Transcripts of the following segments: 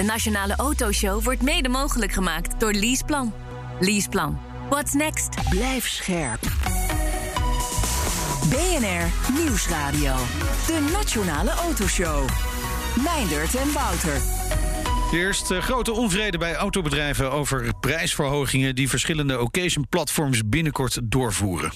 De Nationale Autoshow wordt mede mogelijk gemaakt door Leaseplan. Leaseplan. What's next? Blijf scherp. BNR Nieuwsradio. De Nationale Autoshow. Meindert en Wouter. Eerst uh, grote onvrede bij autobedrijven over prijsverhogingen die verschillende occasion platforms binnenkort doorvoeren.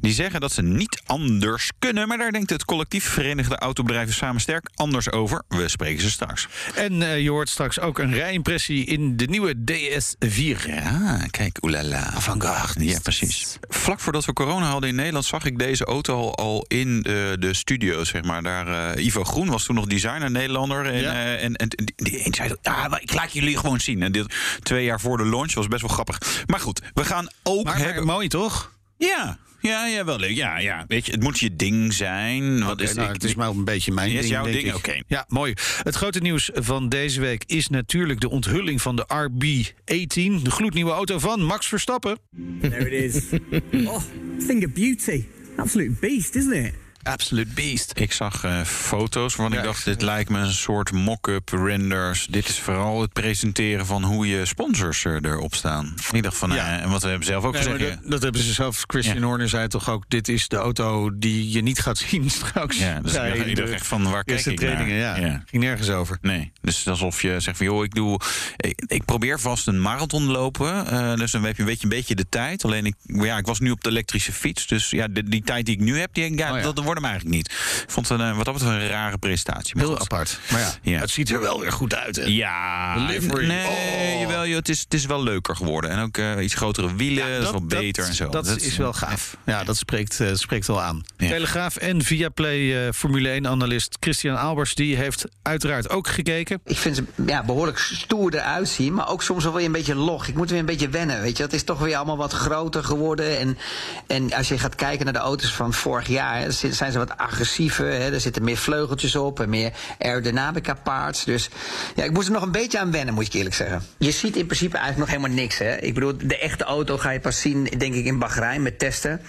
Die zeggen dat ze niet anders kunnen, maar daar denkt het collectief Verenigde Autobedrijven Samen Sterk anders over. We spreken ze straks. En uh, je hoort straks ook een rijimpressie in de nieuwe DS4. Ja, kijk, oelala. Avant-garde. Ja, precies. Vlak voordat we corona hadden in Nederland zag ik deze auto al, in de, de studio, zeg maar. Daar, uh, Ivo Groen was toen nog designer Nederlander. En, Ja. en, en die, die zei, ja, maar ik laat jullie gewoon zien. En dit twee jaar voor de launch was best wel grappig. Maar goed, we gaan ook Maar, maar hebben... mooi toch? Ja, ja, ja, wel leuk. Ja, ja. Weet je, het moet je ding zijn. Wat is nou, ik- het is maar een beetje mijn Ja, is ding, jouw denk ding? ik. Oké. Ja, mooi. Het grote nieuws van deze week is natuurlijk de onthulling van de RB18, de gloednieuwe auto van Max Verstappen. There it is. oh, thing of beauty. Absolute beast, isn't it? Absolute beast. Ik zag eh, foto's waarvan Ja, ik dacht, ik- dit lijkt me een soort mock-up renders. Dit is vooral het presenteren van hoe je sponsors erop staan. Ik dacht van, Ja. en wat we hebben zelf ook Nee, gezegd. dat, dat hebben ze zelf. Christian. Horner zei toch ook: dit is de auto die je niet gaat zien straks. Ja, dus ik dacht- ik echt van, waar kijk ik naar? ja. Ja. Ging nergens over. Nee, dus alsof je zegt van joh, ik doe. Ik, ik probeer vast een marathon lopen. eh, dus dan heb je een beetje, een beetje de tijd. Alleen ik, ja, ik was nu op de elektrische fiets. Dus ja, de- die tijd die ik nu heb, die, Oh ja. dat wordt hem eigenlijk niet. Ik vond het een, eh, wat dat betreft een rare presentatie. Maar Heel goed. apart. Maar ja, Ja. het ziet er wel weer goed uit. Hè? Ja, nee, Oh. jawel, joh, het, is, het is wel leuker geworden. En ook eh, iets grotere wielen, dat, is wel beter en zo. Dat, is wel gaaf. Ja, dat spreekt, eh, spreekt wel aan. Ja. Telegraaf en Viaplay eh, Formule 1-analyst Christian Albers... die heeft uiteraard ook gekeken. Ik vind ze ja, behoorlijk stoer eruit zien, maar ook soms wel weer een beetje log. Ik moet weer een beetje wennen, weet je. Het is toch weer allemaal wat groter geworden. En, en als je gaat kijken naar de auto's van vorig jaar, zijn ze wat agressiever. Hè. Er zitten meer vleugeltjes op en meer aerodynamica parts. Dus ja, ik moest er nog een beetje aan wennen, moet ik eerlijk zeggen. Je ziet in principe eigenlijk nog helemaal niks, hè. Ik bedoel, de echte auto ga je pas zien, denk ik, in Bahrein met testen.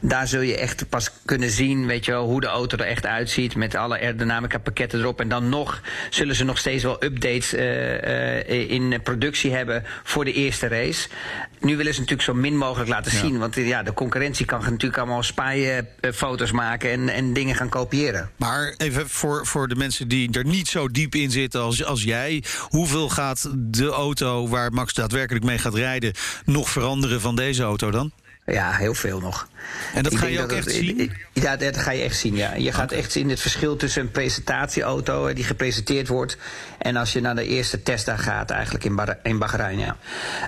Daar zul je echt pas kunnen zien, weet je wel, hoe de auto er echt uitziet. Met alle aerodynamica pakketten erop. En dan nog zullen ze nog steeds wel updates eh, eh, in productie hebben voor de eerste race. Nu willen ze natuurlijk zo min mogelijk laten zien. Want eh, ja, de concurrentie kan natuurlijk allemaal spy-foto's maken en, en dingen gaan kopiëren. Maar even voor, voor de mensen die er niet zo diep in zitten als, als jij... hoeveel gaat de auto waar Max daadwerkelijk mee gaat rijden... nog veranderen van deze auto dan? Ja, heel veel nog. En dat Ik ga je ook dat echt zien? Ja, dat ga je echt zien. Ja. Je gaat echt zien het verschil tussen een presentatieauto eh, die gepresenteerd wordt. En als je naar de eerste testdag gaat, eigenlijk in, in Bahrein. Ja.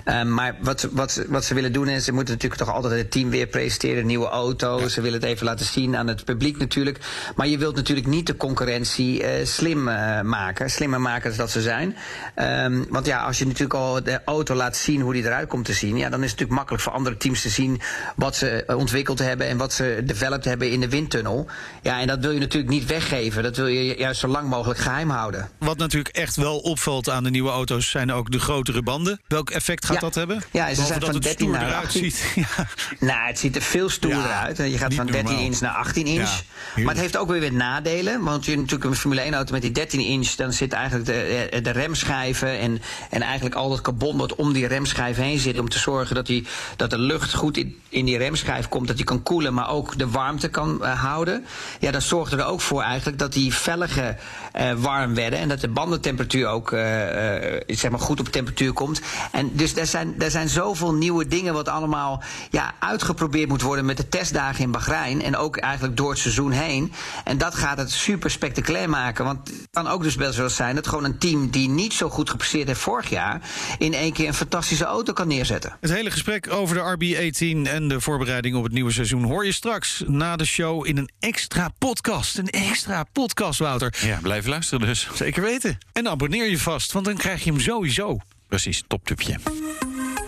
Ehm, maar wat, ze- wat, wat ze willen doen, is ze moeten natuurlijk toch altijd het team weer presenteren, een nieuwe auto. Ze willen het even laten zien aan het publiek natuurlijk. Maar je wilt natuurlijk niet de concurrentie eh, slim eh, maken, slimmer maken dan dat ze zijn. Ehm, want ja, als je natuurlijk al de auto laat zien hoe die eruit komt te zien, ja, dan is het natuurlijk makkelijk voor andere teams te zien wat ze eh, ontwikkeld hebben en wat ze developed hebben in de windtunnel. Ja, en dat wil je natuurlijk niet weggeven. Dat wil je juist zo lang mogelijk geheim houden. Wat natuurlijk echt wel opvalt aan de nieuwe auto's... zijn ook de grotere banden. Welk effect gaat Ja. dat hebben? Ja, ze Behalve zijn dat van het 13 stoer naar eruit 18. ziet. Ja. Nou, het ziet er veel stoerder Ja, uit. Je gaat van 13 normaal. inch naar 18 inch. Maar het heeft ook weer weer nadelen. Want je natuurlijk een Formule 1 auto met die 13 inch... dan zit eigenlijk de, eh, de remschijven... En, en eigenlijk al dat carbon wat om die remschijf heen zit... om te zorgen dat, die, dat de lucht goed in, in die remschijf komt... dat die kan koelen, maar ook de warmte kan eh, houden. Ja, dat zorgde er ook voor eigenlijk dat die velgen eh, warm werden... en dat de bandentemperatuur ook eh, eh, zeg maar goed op temperatuur komt. En dus er zijn, er zijn zoveel nieuwe dingen... wat allemaal ja, uitgeprobeerd moet worden met de testdagen in Bahrein... en ook eigenlijk door het seizoen heen. En dat gaat het super spectaculair maken. Want het kan ook dus best wel zijn dat gewoon een team... die niet zo goed gepresteerd heeft vorig jaar... in één keer een fantastische auto kan neerzetten. Het hele gesprek over de RB18 en de voorbereiding op het nieuwe seizoen... hoor je straks na de show in een extra podcast. Een extra podcast, Wouter. Ja, blijf luisteren dus. Zeker weten. En En abonneer je vast, want dan krijg je hem sowieso. Precies, toptipje.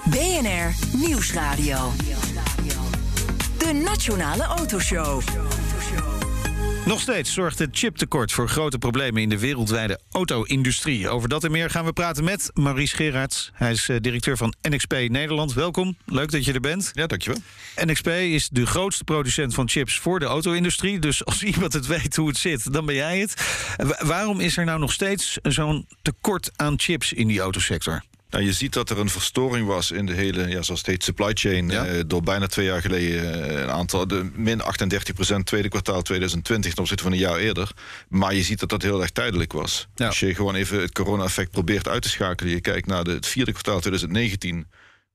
BNR Nieuwsradio. De Nationale Autoshow. Nog steeds zorgt het chiptekort voor grote problemen in de wereldwijde auto-industrie. Over dat en meer gaan we praten met Maurice Gerards. Hij is eh, directeur van NXP Nederland. Welkom, leuk dat je er bent. Ja, dankjewel. NXP is de grootste producent van chips voor de auto-industrie. Dus als iemand het weet hoe het zit, dan ben jij het. Wa- waarom is er nou nog steeds zo'n tekort aan chips in die autosector? Nou, je ziet dat er een verstoring was in de hele, ja, zoals het heet, supply chain. eh, door bijna twee jaar geleden eh, een aantal, de min 38% tweede kwartaal 2020 ten opzichte van een jaar eerder. Maar je ziet dat dat heel erg tijdelijk was. Als je gewoon even het corona-effect probeert uit te schakelen. Je kijkt naar de, het vierde kwartaal 2019,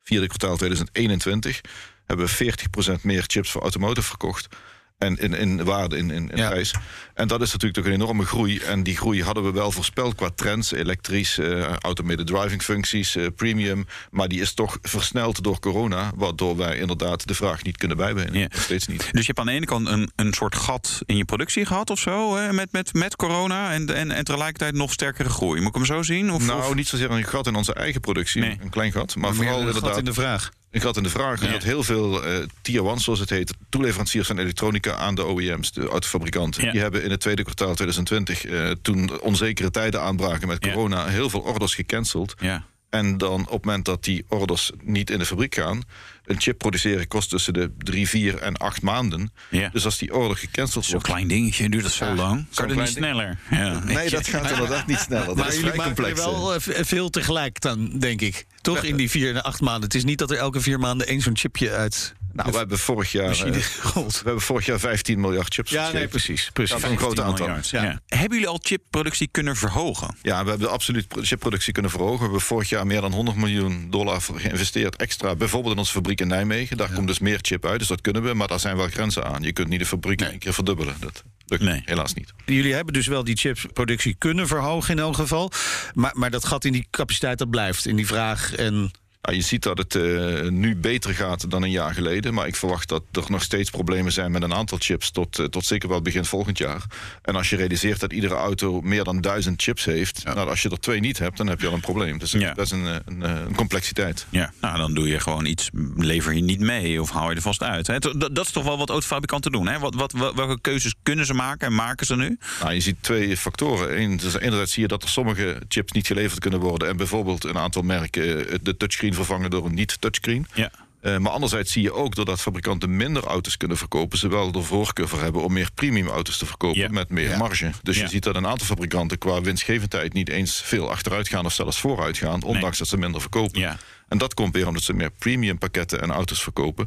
vierde kwartaal 2021. Hebben we 40% meer chips voor automotive verkocht. En in, in waarde, in, in, in prijs. En dat is natuurlijk toch een enorme groei. En die groei hadden we wel voorspeld qua trends. Elektrisch, eh, automated driving functies, eh, premium. Maar die is toch versneld door corona. Waardoor wij inderdaad de vraag niet kunnen bijbenen. Nog steeds niet. Dus je hebt aan de ene kant een, een soort gat in je productie gehad of zo, hè, met, met, met corona. En, en, en tegelijkertijd nog sterkere groei. Moet ik hem zo zien? Of, nou, of- niet zozeer een gat in onze eigen productie. Een klein gat. Maar Maar vooral inderdaad. in de vraag. Een gat in de vraag. Ja. Dat heel veel eh, tier 1, zoals het heet, toeleveranciers van elektronica aan de OEM's, de autofabrikanten. Die hebben in het tweede kwartaal 2020, eh, toen onzekere tijden aanbraken met corona, heel veel orders gecanceld. En dan op het moment dat die orders niet in de fabriek gaan, een chip produceren kost tussen de drie, vier en acht maanden. Ja. Dus als die order gecanceld wordt. Zo'n klein dingetje, duurt dat zo Ja, lang? Kan het niet sneller? Ja. Nee, dat gaat inderdaad niet sneller. Dat maar is jullie maken wel eh, veel tegelijk dan, denk ik. Toch in die vier en acht maanden. Het is niet dat er elke vier maanden één zo'n chipje uit. Nou, we hebben vorig jaar, eh, we hebben vorig jaar 15 miljard chips Ja, nee, precies. precies. Dat is een groot 15 aantal. miljard, ja. Hebben jullie al chipproductie kunnen verhogen? Ja, we hebben absoluut pro- chipproductie kunnen verhogen. We hebben vorig jaar meer dan 100 miljoen dollar geïnvesteerd extra. Bijvoorbeeld in onze fabriek in Nijmegen. Daar komt dus meer chip uit, dus dat kunnen we. Maar daar zijn wel grenzen aan. Je kunt niet de fabriek één keer verdubbelen. Dat lukt helaas niet. Jullie hebben dus wel die chipsproductie kunnen verhogen in elk geval. Maar, maar dat gat in die capaciteit, dat blijft. In die vraag en... Ja, je ziet dat het eh, nu beter gaat dan een jaar geleden. Maar ik verwacht dat er nog steeds problemen zijn met een aantal chips. Tot, eh, tot zeker wel begin volgend jaar. En als je realiseert dat iedere auto meer dan duizend chips heeft. Nou, als je er twee niet hebt, dan heb je al een probleem. Dus dat is een, eh, een, eh, een complexiteit. Ja, nou dan doe je gewoon iets, lever je niet mee of hou je er vast uit. Hè? Dat, dat is toch wel wat autofabrikanten doen. Hè? Wat, wat, wel- welke keuzes kunnen ze maken en maken ze nu? Nou, je ziet twee factoren. Eén, dus enerzijds zie je dat er sommige chips niet geleverd kunnen worden. En bijvoorbeeld een aantal merken eh, de touchscreen vervangen door een niet-touchscreen. Ja. Eh, maar anderzijds zie je ook doordat fabrikanten minder auto's kunnen verkopen, ze wel de voorkeur voor hebben om meer premium auto's te verkopen met meer marge. Dus Ja. je ziet dat een aantal fabrikanten qua winstgevendheid niet eens veel achteruit gaan of zelfs vooruit gaan, ondanks dat ze minder verkopen. En dat komt weer omdat ze meer premium pakketten en auto's verkopen.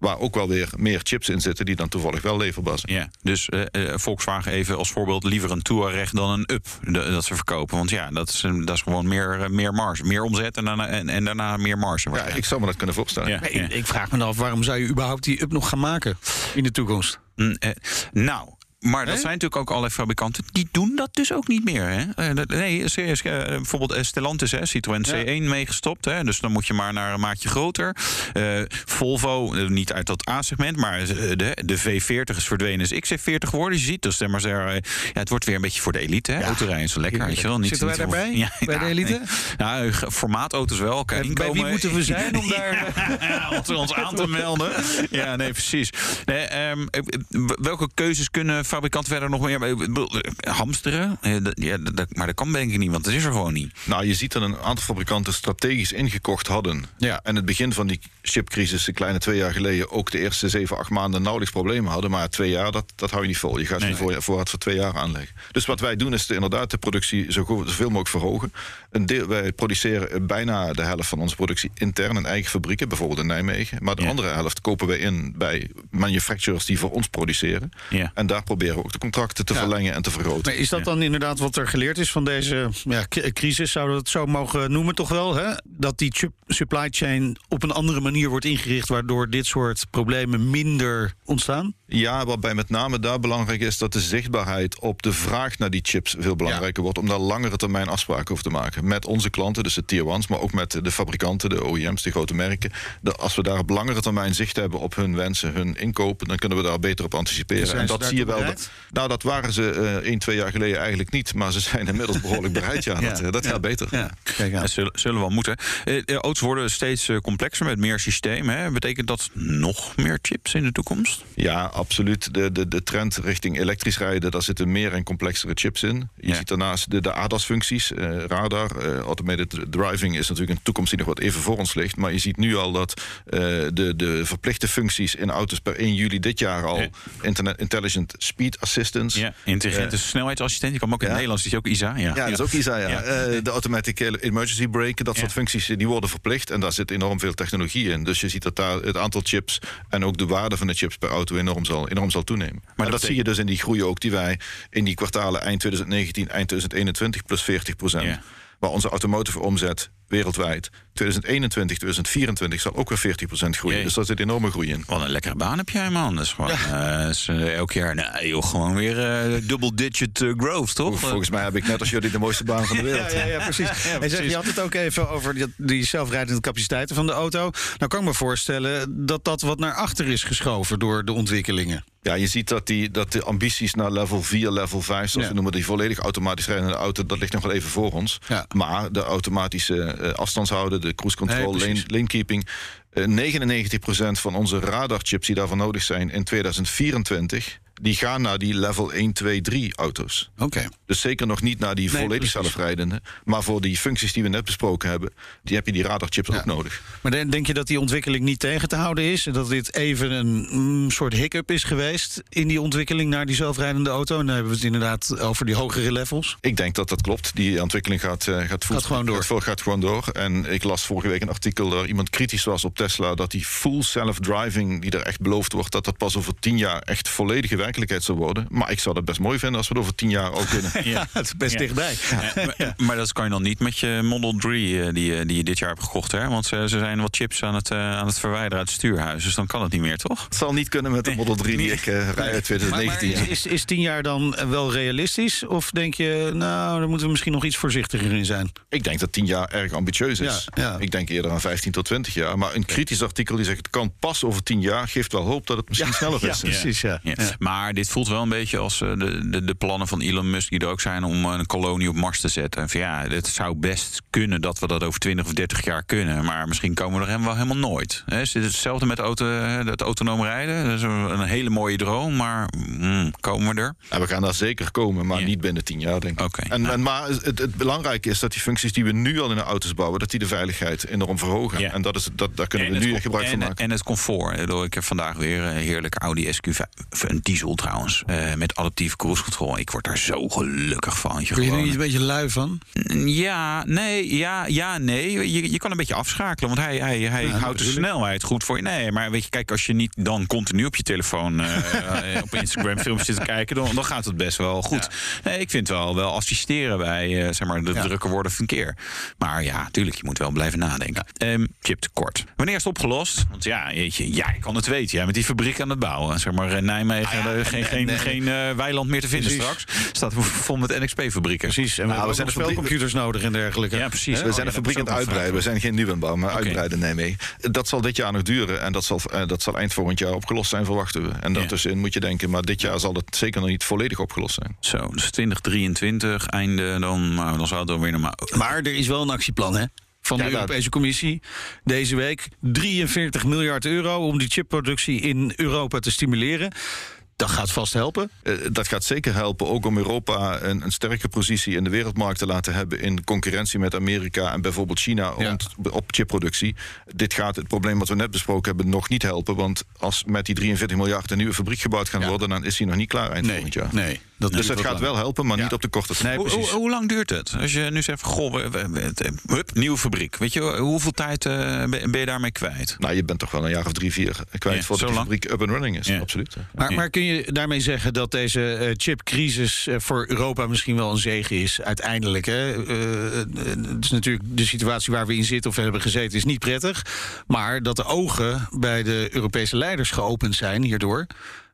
Waar ook wel weer meer chips in zitten die dan toevallig wel leverbaar zijn. Ja, dus eh, eh, Volkswagen even als voorbeeld liever een Touareg dan een Up de- dat ze verkopen. Want ja, dat is, dat is gewoon meer, eh, meer marge. Meer omzet en daarna, en, en daarna meer marge. Ja, ik zou me dat kunnen voorstellen. Ja, Maar ja. ik, ik vraag me af, waarom zou je überhaupt die up nog gaan maken in de toekomst? Mm, eh, nou, maar dat zijn natuurlijk ook allerlei fabrikanten. Die doen dat dus ook niet meer. Hè? Eh, nee, serieus. eh, bijvoorbeeld Stellantis, hè, Citroën C1 meegestopt. Hè? Dus dan moet je maar naar een maatje groter. Eh, Volvo, niet uit dat A-segment, maar de, de V40 is verdwenen. Is XC40 geworden. Je ziet dus, zeg maar, ja, het wordt weer een beetje voor de elite. Hè? Autorijden is lekker. Weet je wel? Niet, Zitten wij daarbij? Ja, Bij de elite? nee. Nou, formaatauto's wel. Kan En bij inkomen- wie moeten we zijn om daar... ja, om ons aan te melden. Ja, nee, precies. Nee, ehm, eh, welke keuzes kunnen fabrikanten verder nog meer? Eh, Hamsteren? Eh, Ja, maar dat kan denk ik niet, want dat is er gewoon niet. Nou, je ziet dat een aantal fabrikanten strategisch ingekocht hadden. Ja. En het begin van die chipcrisis, een kleine twee jaar geleden, ook de eerste zeven, acht maanden nauwelijks problemen hadden. Maar twee jaar, dat, dat hou je niet vol. Je gaat Nee. voor, voorraad voor twee jaar aanleggen. Dus wat wij doen is de, inderdaad de productie zo goed, zoveel mogelijk verhogen. Een deel, wij produceren bijna de helft van onze productie intern in eigen fabrieken, bijvoorbeeld in Nijmegen. Maar de andere helft kopen wij in bij manufacturers die voor ons produceren. Ja. En daar proberen we ook de contracten te Ja. verlengen en te vergroten. Maar is dat dan inderdaad wat er geleerd is van deze ja, crisis, zouden we het zo mogen noemen toch wel? Hè? Dat die chip supply chain op een andere manier wordt ingericht, waardoor dit soort problemen minder ontstaan? Ja, waarbij met name daar belangrijk is dat de zichtbaarheid op de vraag naar die chips veel belangrijker wordt. Om daar langere termijn afspraken over te maken. Met onze klanten, dus de tier ones, maar ook met de fabrikanten, de OEM's, de grote merken. als we daar op langere termijn zicht hebben op hun wensen, hun inkopen, dan kunnen we daar beter op anticiperen. En dat zie je wel. Dat, nou, dat waren ze uh, één, twee jaar geleden eigenlijk niet. Maar ze zijn inmiddels behoorlijk bereid. Ja, dat, eh, dat gaat beter. Ja. Kijk aan. Zullen, zullen wel moeten. Uh, auto's worden steeds complexer met meer systemen. Hè? Betekent dat nog meer chips in de toekomst? Ja, absoluut. De, de, de trend richting elektrisch rijden, daar zitten meer en complexere chips in. Je ziet daarnaast de, de ADAS-functies, uh, radar, uh, automated driving is natuurlijk een toekomst die nog wat even voor ons ligt. Maar je ziet nu al dat uh, de, de verplichte functies in auto's per 1 juli dit jaar al Internet Intelligent Speed Assistance. Ja, intelligente snelheidsassistent. Je kan ook in het Nederlands, is ook ISA. Ja, ja, dat is ook ISA. Ja. de automatic emergency brake, dat soort functies, die worden verplicht. En daar zit enorm veel technologie in. Dus je ziet dat daar het aantal chips en ook de waarde van de chips per auto enorm zal, enorm zal toenemen. Maar dat, zie je dus in die groei ook die wij in die kwartalen eind 2019, eind 2021 plus 40 procent. Waar onze automotive omzet wereldwijd 2021, 2024 zal ook weer 40% groeien. Dus dat zit enorme groei in. Wat een lekkere baan heb jij, man. Dat is gewoon ja. uh, is, uh, elk jaar nou, joh, gewoon weer uh, double digit growth, toch? Volgens mij heb ik net als jullie de mooiste baan van de wereld. ja, ja, ja, precies. ja, precies. Zeg, je had het ook even over die, die zelfrijdende capaciteiten van de auto. Nou kan ik me voorstellen dat dat wat naar achter is geschoven door de ontwikkelingen. Ja, je ziet dat, die, dat de ambities naar level 4, level 5, zoals we noemen, die volledig automatisch rijdende auto, dat ligt nog wel even voor ons. Ja. Maar de automatische uh, afstandshouden, de cruise control, nee, lane, lanekeeping. Uh, 99% van onze radarchips die daarvoor nodig zijn in 2024 die gaan naar die level 1, 2, 3 auto's. Oké. Dus zeker nog niet naar die volledig zelfrijdende. Maar voor die functies die we net besproken hebben, die heb je die radarchips ja. ook nodig. Maar denk je dat die ontwikkeling niet tegen te houden is? En dat dit even een mm, soort hiccup is geweest in die ontwikkeling naar die zelfrijdende auto? En dan hebben we het inderdaad over die hogere levels. Ik denk dat dat klopt. Die ontwikkeling gaat, uh, gaat, gaat gewoon door. Gaat, gaat gewoon door. En ik las vorige week een artikel waar iemand kritisch was op Tesla dat die full self-driving die er echt beloofd wordt, dat dat pas over tien jaar echt volledige werkelijkheid zou worden. Maar ik zou dat best mooi vinden als we het over tien jaar ook kunnen. ja, het is best dichtbij. Maar, maar, dat kan je dan niet met je Model 3 eh, die, die je dit jaar hebt gekocht. Hè? Want ze, ze zijn wat chips aan het, uh, aan het verwijderen uit het stuurhuis. Dus dan kan het niet meer, toch? Het zal niet kunnen met de Model 3 die ik uh, rij uit 2019. Maar, is, is tien jaar dan wel realistisch? Of denk je, nou, daar moeten we misschien nog iets voorzichtiger in zijn? Ik denk dat tien jaar erg ambitieus is. Ja, ja. Ik denk eerder aan 15 tot 20 jaar. Maar een kritisch artikel die zegt het kan pas over tien jaar, geeft wel hoop dat het misschien sneller is. Ja, precies. Ja. Maar dit voelt wel een beetje als de, de, de, plannen van Elon Musk die er ook zijn om een kolonie op Mars te zetten. En van, ja, het zou best kunnen dat we dat over 20 of 30 jaar kunnen. Maar misschien komen we er wel helemaal nooit. He, is hetzelfde met auto, het autonoom rijden. Dat is een hele mooie droom, maar mm, komen we er? Ja, we gaan daar zeker komen, maar niet binnen 10 jaar, denk ik. Okay, en, nou. en, maar het, het, belangrijke is dat die functies die we nu al in de auto's bouwen, dat die de veiligheid enorm verhogen. Ja. En dat is, dat, daar kunnen en we nu gebruik van maken. En het comfort. Ik heb vandaag weer een heerlijk Audi SQ5, een diesel trouwens, uh, met adaptieve cruise control. Ik word daar zo gelukkig van. Je, je er niet een beetje lui van? Ja, nee, ja, ja, nee. Je, je kan een beetje afschakelen, want hij, hij, hij ja, houdt de snelheid goed voor je. Nee, maar weet je, kijk, als je niet dan continu op je telefoon uh, op Instagram filmpjes zit te kijken, dan, dan gaat het best wel goed. Ja. Nee, ik vind wel, wel assisteren bij uh, zeg maar, de ja. drukke woorden verkeer. Maar ja, tuurlijk, je moet wel blijven nadenken. Um, chiptekort. Wanneer is het opgelost? Want ja, jeetje, ja, ik kan het weten. Ja, met die fabriek aan het bouwen. Zeg maar, Nijmegen, ah, ja, geen, geen, nee. geen uh, weiland meer te vinden precies. straks. Staat vol met NXP-fabrieken. Precies. En we, nou, we zijn spelcomputers nodig en dergelijke. Ja, precies. We zijn een fabriek aan het uitbreiden. We zijn geen nieuwbouw, maar okay. uitbreiden nee mee. Dat zal dit jaar nog duren en dat zal, uh, dat zal eind volgend jaar opgelost zijn, verwachten we. En daartussenin moet je denken, maar dit jaar zal het zeker nog niet volledig opgelost zijn. Zo, dus 2023, einde, dan, nou, dan zou het dan weer normaal. Maar er is wel een actieplan, hè? van de ja, Europese Commissie deze week. 43 miljard euro om die chipproductie in Europa te stimuleren. Dat gaat vast helpen. Uh, dat gaat zeker helpen, ook om Europa een, een, sterke positie in de wereldmarkt te laten hebben in concurrentie met Amerika en bijvoorbeeld China ja. rond, op chipproductie. Dit gaat het probleem wat we net besproken hebben nog niet helpen, want als met die 43 miljard een nieuwe fabriek gebouwd gaan ja. worden, dan is die nog niet klaar eind nee, volgend jaar. Nee. Dat dus het gaat lang. wel helpen, maar ja. niet op de korte termijn. Nee, hoe, hoe, lang duurt het? Als je nu zegt, goh, we, we, we, hup, nieuwe fabriek. Weet je, hoeveel tijd uh, ben je daarmee kwijt? Nou, je bent toch wel een jaar of drie, vier kwijt ja, voordat de fabriek up and running is. Absoluut. Maar, maar kun je daarmee zeggen dat deze uh, chipcrisis uh, voor Europa misschien wel een zegen is uiteindelijk? Hè? het is natuurlijk de situatie waar we in zitten of hebben gezeten is niet prettig. Maar dat de ogen bij de Europese leiders geopend zijn hierdoor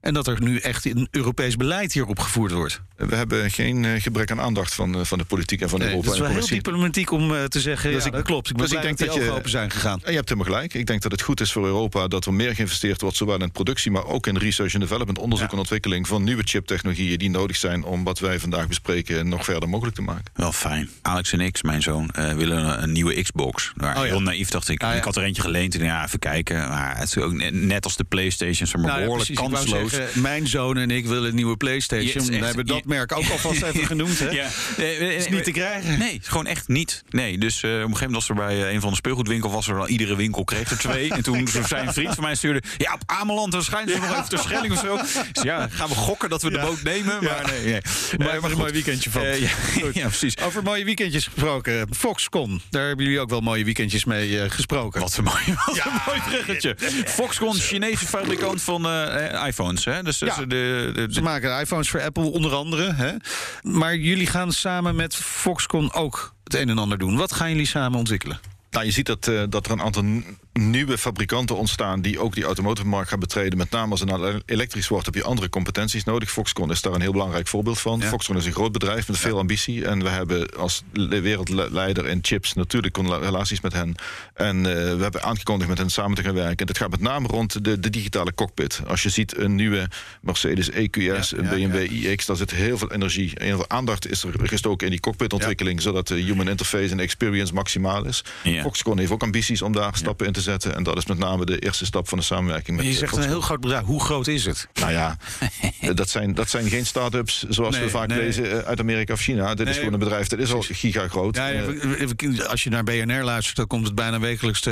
En dat er nu echt een Europees beleid hierop gevoerd wordt. We hebben geen uh, gebrek aan aandacht van, uh, van de politiek en van nee, Europa. Het is wel heel diplomatiek om uh, te zeggen, dus ja, ik, dat klopt. Ik dus ik denk dat, dat je open zijn gegaan. Je hebt helemaal gelijk. Ik denk dat het goed is voor Europa dat er meer geïnvesteerd wordt... zowel in productie, maar ook in research en development... onderzoek ja. en ontwikkeling van nieuwe chiptechnologieën... die nodig zijn om wat wij vandaag bespreken nog verder mogelijk te maken. Wel fijn. Alex en ik, mijn zoon, willen een nieuwe Xbox. Nou, oh, heel naïef dacht ik. Ik had er eentje geleend en ja, even kijken. Maar het is ook net als de Playstation, maar nou, behoorlijk precies, kansloos. Zeggen, mijn zoon en ik willen een nieuwe PlayStation. Yes, we hebben dat merk ook alvast even genoemd. Hè? Ja. is niet te krijgen. Nee, gewoon echt niet. Nee, dus uh, op een gegeven moment was er bij een van de speelgoedwinkel was er al iedere winkel kreeg er twee. en toen zijn vriend van mij stuurde, ja op Ameland waarschijnlijk ze nog even ter Schelling of zo. Dus ja, gaan we gokken dat we de boot nemen, maar nee. nee. Maar, maar een mooi weekendje van. Ja, ja, precies. Over mooie weekendjes gesproken. Foxconn, daar hebben jullie ook wel mooie weekendjes mee uh, gesproken. Wat een mooi, wat een mooi bruggetje. Foxconn, Chinese fabrikant van iPhones, hè? Dus, dus de, de, de, ze maken iPhones voor Apple onder andere. Hè? Maar jullie gaan samen met Foxconn ook het een en ander doen. Wat gaan jullie samen ontwikkelen? Nou, je ziet dat, uh, dat er een aantal nieuwe fabrikanten ontstaan die ook die automotive markt gaan betreden. Met name als het nou elektrisch wordt, heb je andere competenties nodig. Foxconn is daar een heel belangrijk voorbeeld van. Ja. Foxconn is een groot bedrijf met veel ambitie. En we hebben als wereldleider in chips natuurlijk relaties met hen. En uh, we hebben aangekondigd met hen samen te gaan werken. En het gaat met name rond de, de digitale cockpit. Als je ziet een nieuwe Mercedes EQS, ja, een BMW iX, daar zit heel veel energie. En heel veel aandacht is er gestoken in die cockpitontwikkeling, zodat de human interface en experience maximaal is. Foxconn heeft ook ambities om daar stappen in te zetten. En dat is met name de eerste stap van de samenwerking. Met je zegt een heel groot bedrijf. Hoe groot is het? Nou ja, dat zijn, dat zijn geen start-ups zoals nee, we vaak nee. lezen uit Amerika of China. Dit nee, is gewoon een bedrijf, dat is al giga groot. Ja, als je naar BNR luistert, dan komt het bijna wekelijks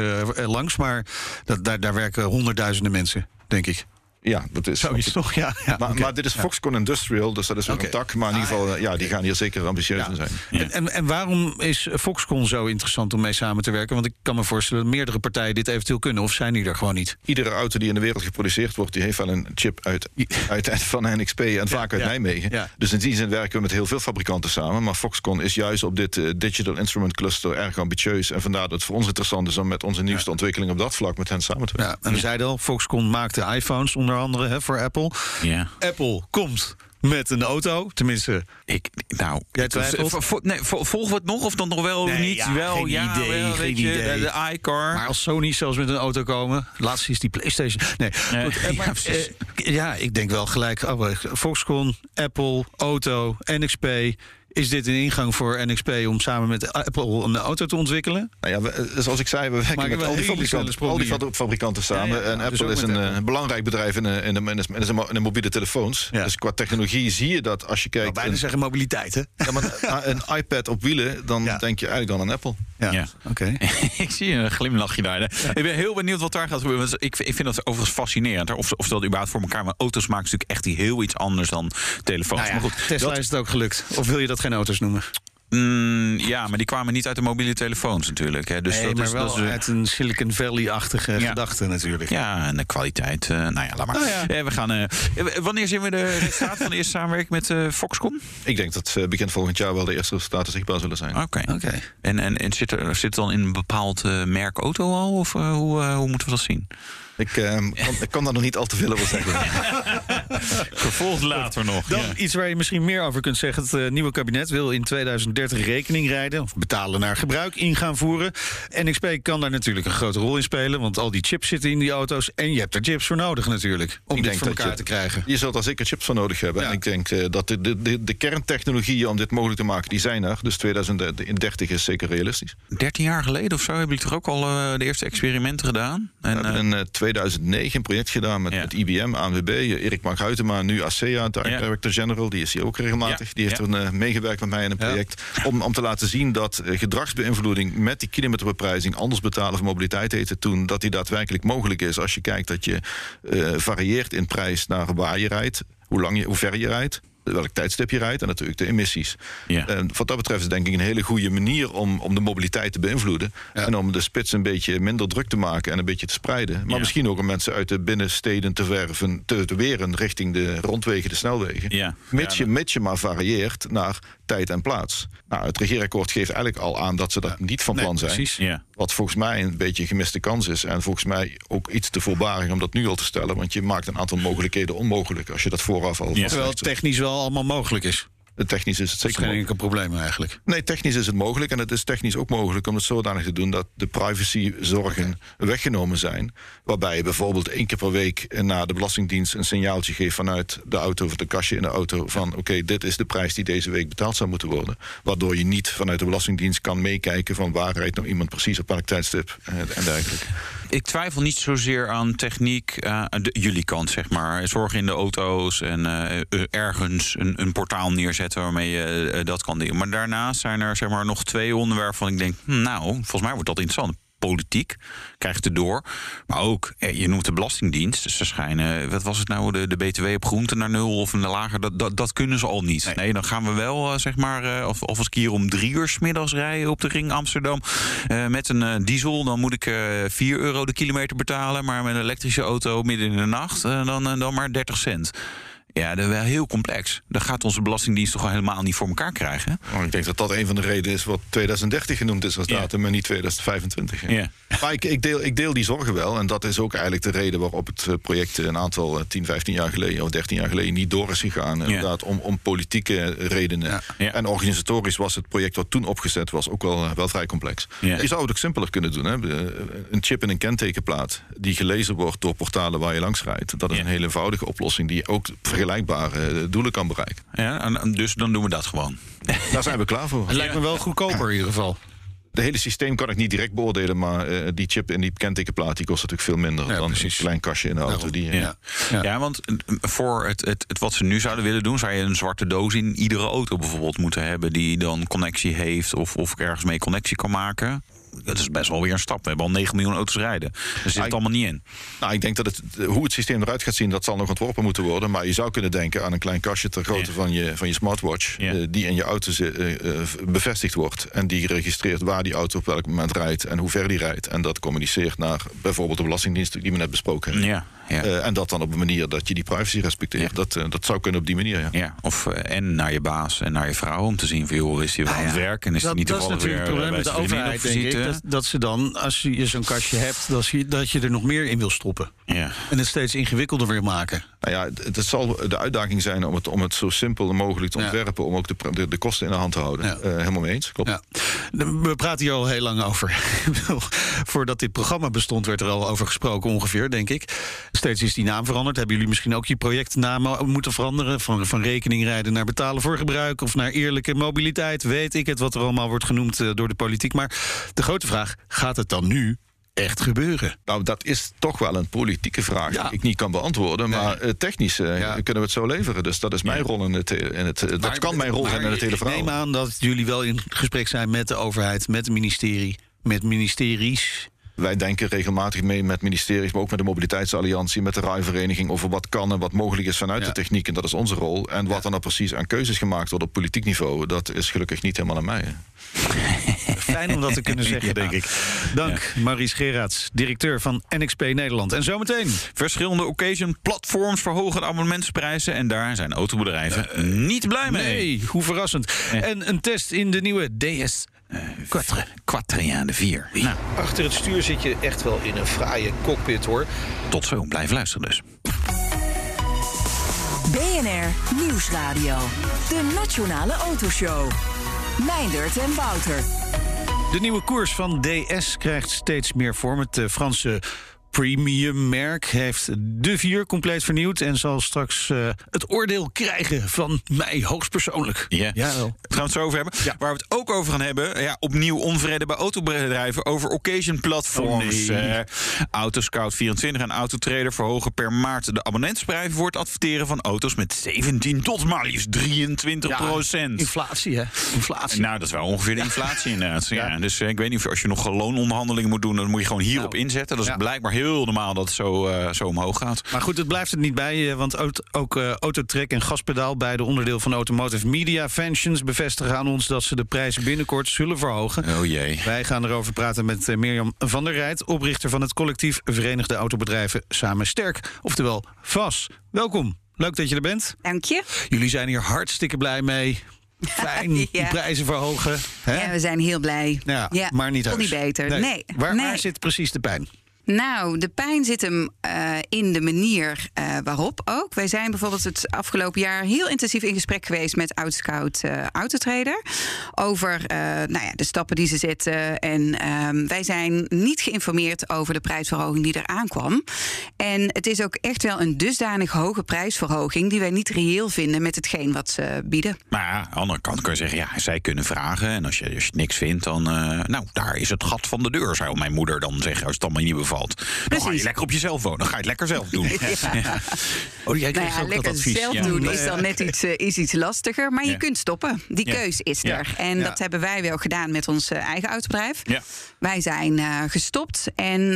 langs. Maar dat, daar, daar werken honderdduizenden mensen, denk ik. Ja, dat is. Zoiets toch? Ja. ja maar, okay. maar, dit is Foxconn Industrial, dus dat is ook okay. een tak. Maar in ieder geval, ja, die gaan hier zeker ambitieus ja. in zijn. En, en, en, waarom is Foxconn zo interessant om mee samen te werken? Want ik kan me voorstellen dat meerdere partijen dit eventueel kunnen, of zijn die er gewoon niet? Iedere auto die in de wereld geproduceerd wordt, die heeft wel een chip uit, uit, uit van NXP en vaak uit Nijmegen. Dus in die zin werken we met heel veel fabrikanten samen. Maar Foxconn is juist op dit uh, Digital Instrument Cluster erg ambitieus. En vandaar dat het voor ons interessant is om met onze nieuwste ontwikkeling op dat vlak met hen samen te werken. Ja, en we zeiden al, Foxconn maakt de iPhones onder andere hè, voor Apple. Ja. Apple komt met een auto. Tenminste, ik, nou, jij twijfelt? Vo, nee, volgen we het nog of dan nog wel nee, niet? Ja, wel, geen ja, idee, wel, geen weet je, idee. de, iCar. Maar als Sony zelfs met een auto komen, laatst is die PlayStation. Nee, nee goed, ja, maar, precies. Uh, ja, ik denk wel gelijk. Oh, Foxconn, Apple, Auto, NXP. Is dit een ingang voor NXP om samen met Apple een auto te ontwikkelen? Nou ja, we, zoals ik zei, we werken met al die, fabrikanten, al die fabrikanten samen. Ja, ja, en Apple is een, een belangrijk bedrijf in de, in de, in de, mobiele telefoons. Dus qua technologie zie je dat als je kijkt... Ik bijna een, zeggen mobiliteit, hè? Ja, maar een iPad op wielen, dan denk je eigenlijk dan aan Apple. Ja, ja. oké. Okay. ik zie een glimlachje daar. Ik ben heel benieuwd wat daar gaat gebeuren. Ik, ik vind dat overigens fascinerend. Of, of dat überhaupt voor elkaar. Maar auto's maken natuurlijk echt heel iets anders dan telefoons. Nou ja, maar goed, Tesla dat... is het ook gelukt. Of wil je dat geen auto's noemen? Mm, ja, maar die kwamen niet uit de mobiele telefoons natuurlijk. Hè. Dus nee, dat maar is, wel dat is, uit een Silicon Valley-achtige ja. gedachte natuurlijk. Ja, en de kwaliteit. Uh, nou ja, laat maar. Oh ja. Ja, we gaan, uh, wanneer zien we de resultaten van de eerste samenwerking met uh, Foxconn? Ik denk dat uh, begin volgend jaar wel de eerste resultaten zichtbaar zullen zijn. Oké. Okay. okay. En, en, en zit, er, zit het dan in een bepaald merk auto al? Of hoe, hoe moeten we dat zien? Ik, uh, kan, ik kan daar nog niet al te veel over zeggen. Vervolgd later nog. Dan ja. iets waar je misschien meer over kunt zeggen. Het uh, nieuwe kabinet wil in 2030 rekening rijden. Of betalen naar gebruik in gaan voeren. NXP kan daar natuurlijk een grote rol in spelen. Want al die chips zitten in die auto's. En je hebt er chips voor nodig natuurlijk. Om ik dit denk voor elkaar je, te krijgen. Je zult daar zeker chips voor nodig hebben. Ja. En ik denk uh, dat de, de, de, de kerntechnologieën om dit mogelijk te maken, die zijn er. Dus 2030 is zeker realistisch. 13 jaar geleden of zo hebben jullie toch ook al uh, de eerste experimenten gedaan? En, We hebben 2009 project gedaan met, IBM, ANWB, Erik Mark Huytema, nu ASEA, Director. General, die is hier ook regelmatig. Die heeft er uh, meegewerkt met mij in een project. Om, om te laten zien dat uh, gedragsbeïnvloeding met die kilometerbeprijzing anders betalen voor mobiliteit heette toen, dat die daadwerkelijk mogelijk is als je kijkt dat je uh, varieert in prijs naar waar je rijdt, hoe, lang je, hoe ver je rijdt welk tijdstip je rijdt en natuurlijk de emissies. Ja. En wat dat betreft is denk ik een hele goede manier om, om de mobiliteit te beïnvloeden. Ja. En om de spits een beetje minder druk te maken en een beetje te spreiden. Maar ja. misschien ook om mensen uit de binnensteden te werven, te, te weren richting de rondwegen, de snelwegen. Ja. Mits, je, mits je maar varieert naar tijd en plaats. Nou, het regeerakkoord geeft eigenlijk al aan dat ze dat niet van plan zijn. precies. Ja. Wat volgens mij een beetje een gemiste kans is. En volgens mij ook iets te voorbarig om dat nu al te stellen. Want je maakt een aantal mogelijkheden onmogelijk als je dat vooraf al Terwijl het technisch wel allemaal mogelijk is. Technisch is het Dat is zeker geen enkel probleem eigenlijk. Nee, technisch is het mogelijk. En het is technisch ook mogelijk om het zodanig te doen dat de privacyzorgen weggenomen zijn. Waarbij je bijvoorbeeld één keer per week naar de Belastingdienst een signaaltje geeft vanuit de auto of de kastje in de auto. Van oké, dit is de prijs die deze week betaald zou moeten worden. Waardoor je niet vanuit de Belastingdienst kan meekijken van waar rijdt nou iemand precies op welk tijdstip en, en dergelijke. Ik twijfel niet zozeer aan techniek, eh, de, jullie kant zeg maar. Zorg in de auto's en eh, eh, ergens een, een portaal neerzetten waarmee je dat kan doen. Maar daarnaast zijn er zeg maar nog twee onderwerpen van ik denk, hm, nou, volgens mij wordt dat interessant. Politiek krijgt het door. Maar ook, eh, je noemt de Belastingdienst. Dus ze schijnen, wat was het nou, de, de BTW op groenten naar nul of een lager. Dat, dat, dat kunnen ze al niet. Nee, dan gaan we wel, eh, zeg maar, eh, of, of als ik hier om drie uur 's middags rijden op de ring Amsterdam met een diesel, dan moet ik eh 4 euro de kilometer betalen. Maar met een elektrische auto midden in de nacht, dan, dan maar 30 cent. Ja, dat is wel heel complex. Dat gaat onze Belastingdienst toch helemaal niet voor elkaar krijgen. Maar ik denk dat dat een van de redenen is wat 2030 genoemd is als Ja. datum, maar niet 2025. hè. Ja. Maar ik, ik, deel, ik deel die zorgen wel. En dat is ook eigenlijk de reden waarop het eh, project een aantal eh, 10, 15 jaar geleden of 13 jaar geleden niet door is gegaan. Inderdaad, om, om politieke redenen. En organisatorisch was het project wat toen opgezet was ook wel, eh, wel vrij complex. Je zou het ook simpeler kunnen doen. Hè? Een chip in een kentekenplaat die gelezen wordt door portalen waar je langs rijdt. Dat is een hele eenvoudige oplossing die ook vergelijkbare eh, doelen kan bereiken. Ja, en- en dus dan doen we dat gewoon. Daar zijn we klaar voor. Het lijkt me wel goedkoper in ieder geval. De hele systeem kan ik niet direct beoordelen, maar eh, die chip in die kentekenplaat die kost natuurlijk veel minder Ja, dan precies. een klein kastje in de auto. Die, eh, Ja. Ja. Ja. want voor het, het, het wat ze nu zouden willen doen, zou je een zwarte doos in iedere auto bijvoorbeeld moeten hebben die dan connectie heeft of, of ergens mee connectie kan maken. Dat is best wel weer een stap. We hebben al 9 miljoen auto's rijden. Daar zit het allemaal niet in. Nou, ik denk dat het, hoe het systeem eruit gaat zien, dat zal nog ontworpen moeten worden. Maar je zou kunnen denken aan een klein kastje ter grootte Ja. van, je, van je smartwatch. Ja. eh, die in je auto eh, eh, bevestigd wordt. En die registreert waar die auto op welk moment rijdt en hoe ver die rijdt. En dat communiceert naar bijvoorbeeld de Belastingdienst die we net besproken hebben. Ja, ja. Eh, en dat dan op een manier dat je die privacy respecteert. Ja. Dat, eh, dat zou kunnen op die manier, ja. Ja, of eh, en naar je baas en naar je vrouw om te zien van joh, is hij wel aan het werk en is Dat, niet dat is toevallig weer natuurlijk het probleem met de overheid, denk ik. Dat, dat ze dan, als je zo'n kastje hebt, dat je, dat je er nog meer in wil stoppen. Ja. En het steeds ingewikkelder wil maken. Nou ja, het, het zal de uitdaging zijn om het, om het zo simpel mogelijk te ontwerpen. Om ook de, de, de kosten in de hand te houden. Helemaal mee eens. Klopt. Ja. We praten hier al heel lang over. Voordat dit programma bestond, werd er al over gesproken, ongeveer, denk ik. Steeds is die naam veranderd. Hebben jullie misschien ook je projectnamen moeten veranderen? Van, van rekeningrijden naar betalen voor gebruik of naar eerlijke mobiliteit? Weet ik het, wat er allemaal wordt genoemd eh, door de politiek. Maar de grote vraag: gaat het dan nu echt gebeuren? Nou, dat is toch wel een politieke vraag Ja. die ik niet kan beantwoorden. Maar eh, technisch eh, Ja. kunnen we het zo leveren. Dus dat is mijn rol in het. In het dat kan mijn rol zijn in het hele Ik verhaal. neem aan dat jullie wel in gesprek zijn met de overheid, met het ministerie, met ministeries. Wij denken regelmatig mee met ministeries, maar ook met de Mobiliteitsalliantie, met de rijvereniging over wat kan en wat mogelijk is vanuit Ja. de techniek. En dat is onze rol. En wat er nou precies aan keuzes gemaakt wordt op politiek niveau, dat is gelukkig niet helemaal aan mij. hè. Fijn om dat te kunnen zeggen, Ja. denk ik. Dank, Maurice Gerards, directeur van NXP Nederland. En zometeen. Verschillende occasion platforms verhogen abonnementsprijzen en daar zijn autobedrijven niet blij mee. Nee, hoe verrassend. En een test in de nieuwe DS. Quattro. Quattro, de 4. Nou, Achter het stuur zit je echt wel in een fraaie cockpit, hoor. tot zo, blijf luisteren dus. BNR Nieuwsradio. De Nationale Autoshow. Meindert en Wouter. De nieuwe koers van DS krijgt steeds meer vorm. Het eh, Franse premium-merk heeft de vier compleet vernieuwd... en zal straks eh, het oordeel krijgen van mij hoogstpersoonlijk. Ja. Jawel. Daar gaan we het zo over hebben. Ja. Waar we het ook over gaan hebben, ja, opnieuw onvrede bij autobedrijven over occasion platforms. Oh, nee. Eh, Autoscout24 en Autotrader verhogen per maart de abonnementsprijzen voor het adverteren van auto's met 17 tot maar liefst 23 procent. Inflatie, hè? Inflatie. Nou, dat is wel ongeveer de inflatie inderdaad. Ja. Ja. dus eh, ik weet niet of als je nog loononderhandelingen moet doen, dan moet je gewoon hierop Nou, inzetten. Dat is ja. blijkbaar heel normaal dat het zo, eh, zo omhoog gaat. Maar goed, het blijft het niet bij. Want ook, ook eh, Autotrek en Gaspedaal, beide onderdeel van Automotive Media Ventions, bevestigen aan ons dat ze de prijzen binnenkort zullen verhogen. Oh jee. Wij gaan erover praten met eh, Mirjam van der Rijt, oprichter van het collectief Verenigde Autobedrijven Samen Sterk, oftewel VAS. Welkom, leuk dat je er bent. Dank je. Jullie zijn hier hartstikke blij mee. Fijn, die prijzen verhogen. Hè? Ja, we zijn heel blij. Ja, maar niet niet beter. Nee. Waar, nee. waar zit precies de pijn? Nou, de pijn zit hem uh, in de manier uh, waarop ook. Wij zijn bijvoorbeeld het afgelopen jaar heel intensief in gesprek geweest met oud-scout uh, autotrader. Over nou ja, de stappen die ze zetten. En ehm, wij zijn niet geïnformeerd over de prijsverhoging die er aankwam. En het is ook echt wel een dusdanig hoge prijsverhoging die wij niet reëel vinden met hetgeen wat ze bieden. Maar ja, aan de andere kant kun je zeggen, ja, zij kunnen vragen. En als je, als je niks vindt, dan. nou, daar is het gat van de deur, zou mijn moeder dan zeggen, als het allemaal niet bevalt. Dan ga je lekker op jezelf wonen. Dan ga je het lekker zelf doen. Ja. Oh, jij nou ja, ook lekker dat advies. zelf doen Ja. is dan net iets, uh, is iets lastiger. Maar je kunt stoppen. Die keus is er. En dat hebben wij wel gedaan met ons uh, eigen autobedrijf. Wij zijn uh, gestopt. En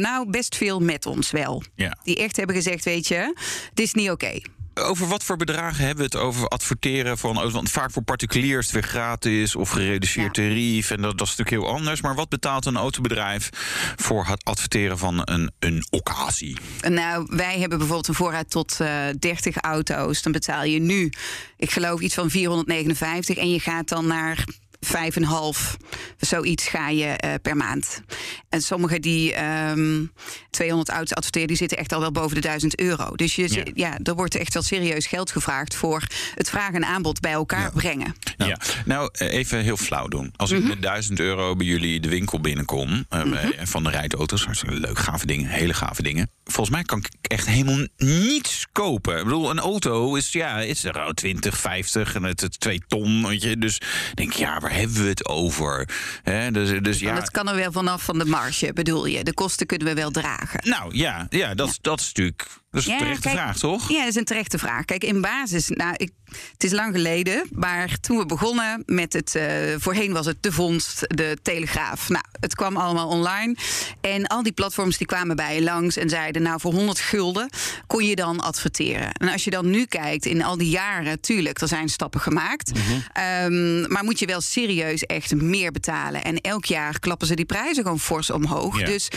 nou, best veel met ons wel. Die echt hebben gezegd, weet je, het is niet oké. Over wat voor bedragen hebben we het over adverteren van auto's? Want vaak voor particuliers is het weer gratis of gereduceerd tarief. En dat, dat is natuurlijk heel anders. Maar wat betaalt een autobedrijf voor het adverteren van een, een occasie? Nou, wij hebben bijvoorbeeld een voorraad tot uh, 30 auto's. Dan betaal je nu, ik geloof, iets van 459. En je gaat dan naar vijf en half, zoiets ga je uh, per maand. En sommigen die um, 200 auto's adverteren, die zitten echt al wel boven de 1000 euro. Dus je, ja. ja, er wordt echt wel serieus geld gevraagd voor het vraag en aanbod bij elkaar ja. brengen. Ja. nou even heel flauw doen. Als Mhm. ik met 1000 euro bij jullie de winkel binnenkom uh, Mhm. van de rijauto's, hartstikke leuk, gave dingen, hele gave dingen. Volgens mij kan ik echt helemaal niets kopen. Ik bedoel, een auto is ja, is er oh, 20, 50 en het, het 2 ton, weet je. Dus denk ik, ja, waar hebben we het over? Hè, dus, dus ja. En dat kan er wel vanaf van de marge, bedoel je. De kosten kunnen we wel dragen. Nou ja, ja, dat, ja. dat is natuurlijk dat is een terechte kijk, vraag, toch? Ja, dat is een terechte vraag. Kijk, in basis, nou, ik, het is lang geleden, maar toen we begonnen met het, uh, voorheen was het de vondst, de telegraaf. Nou, het kwam allemaal online. En al die platforms die kwamen bij je langs en zeiden, nou, voor 100 gulden kon je dan adverteren. En als je dan nu kijkt, in al die jaren, tuurlijk, er zijn stappen gemaakt. Mm -hmm. um, maar moet je wel serieus echt meer betalen. En elk jaar klappen ze die prijzen gewoon fors omhoog. Ja. Dus,